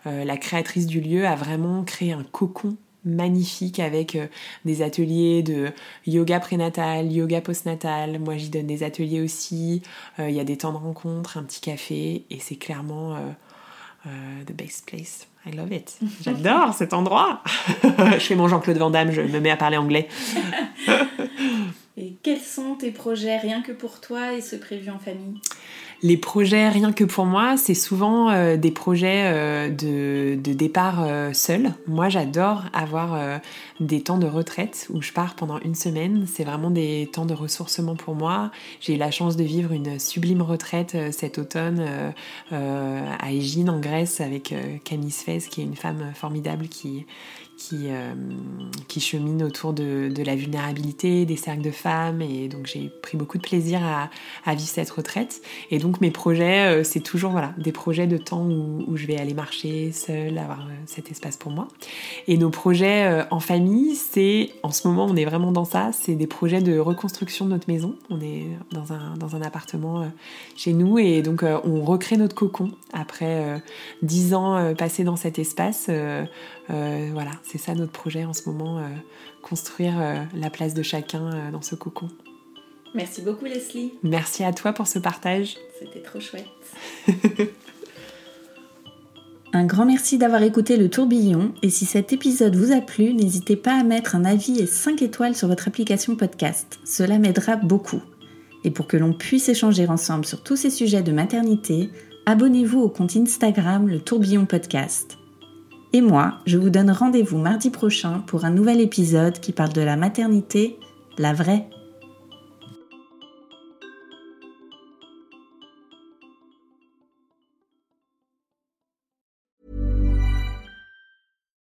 la créatrice du lieu a vraiment créé un cocon magnifique avec euh, des ateliers de yoga prénatal, yoga postnatal. Moi, j'y donne des ateliers aussi. Euh, il y a des temps de rencontre, un petit café, et c'est clairement euh, the best place. I love it. J'adore cet endroit. je fais mon Jean-Claude Van Damme, je me mets à parler anglais.
et quels sont tes projets rien que pour toi et ceux prévus en famille?
Les projets, rien que pour moi, c'est souvent euh, des projets euh, de, départ euh, seul. Moi, j'adore avoir des temps de retraite où je pars pendant une semaine. C'est vraiment des temps de ressourcement pour moi. J'ai eu la chance de vivre une sublime retraite cet automne à Égine, en Grèce, avec Camille Sfez, qui est une femme formidable qui, qui, euh, chemine autour de, la vulnérabilité, des cercles de femmes. Et donc j'ai pris beaucoup de plaisir à, vivre cette retraite. Et donc mes projets, euh, c'est toujours voilà, des projets de temps où, je vais aller marcher seule, avoir euh, cet espace pour moi. Et nos projets en famille, c'est en ce moment on est vraiment dans ça, c'est des projets de reconstruction de notre maison. On est dans un appartement chez nous et donc on recrée notre cocon après dix ans passés dans cet espace. voilà, c'est ça notre projet en ce moment, euh, construire euh, la place de chacun euh, dans ce cocon.
Merci beaucoup Leslie.
Merci à toi pour ce partage.
C'était trop chouette.
un grand merci d'avoir écouté le tourbillon et si cet épisode vous a plu, n'hésitez pas à mettre un avis et 5 étoiles sur votre application podcast. Cela m'aidera beaucoup. Et pour que l'on puisse échanger ensemble sur tous ces sujets de maternité, abonnez-vous au compte Instagram Le Tourbillon Podcast. Et moi, je vous donne rendez-vous mardi prochain pour un nouvel épisode qui parle de la maternité, la vraie.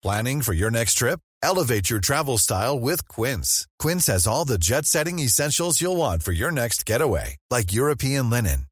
Planning for your next trip? Elevate your travel style with Quince. Quince has all the jet-setting essentials you'll want for your next getaway, like European linen,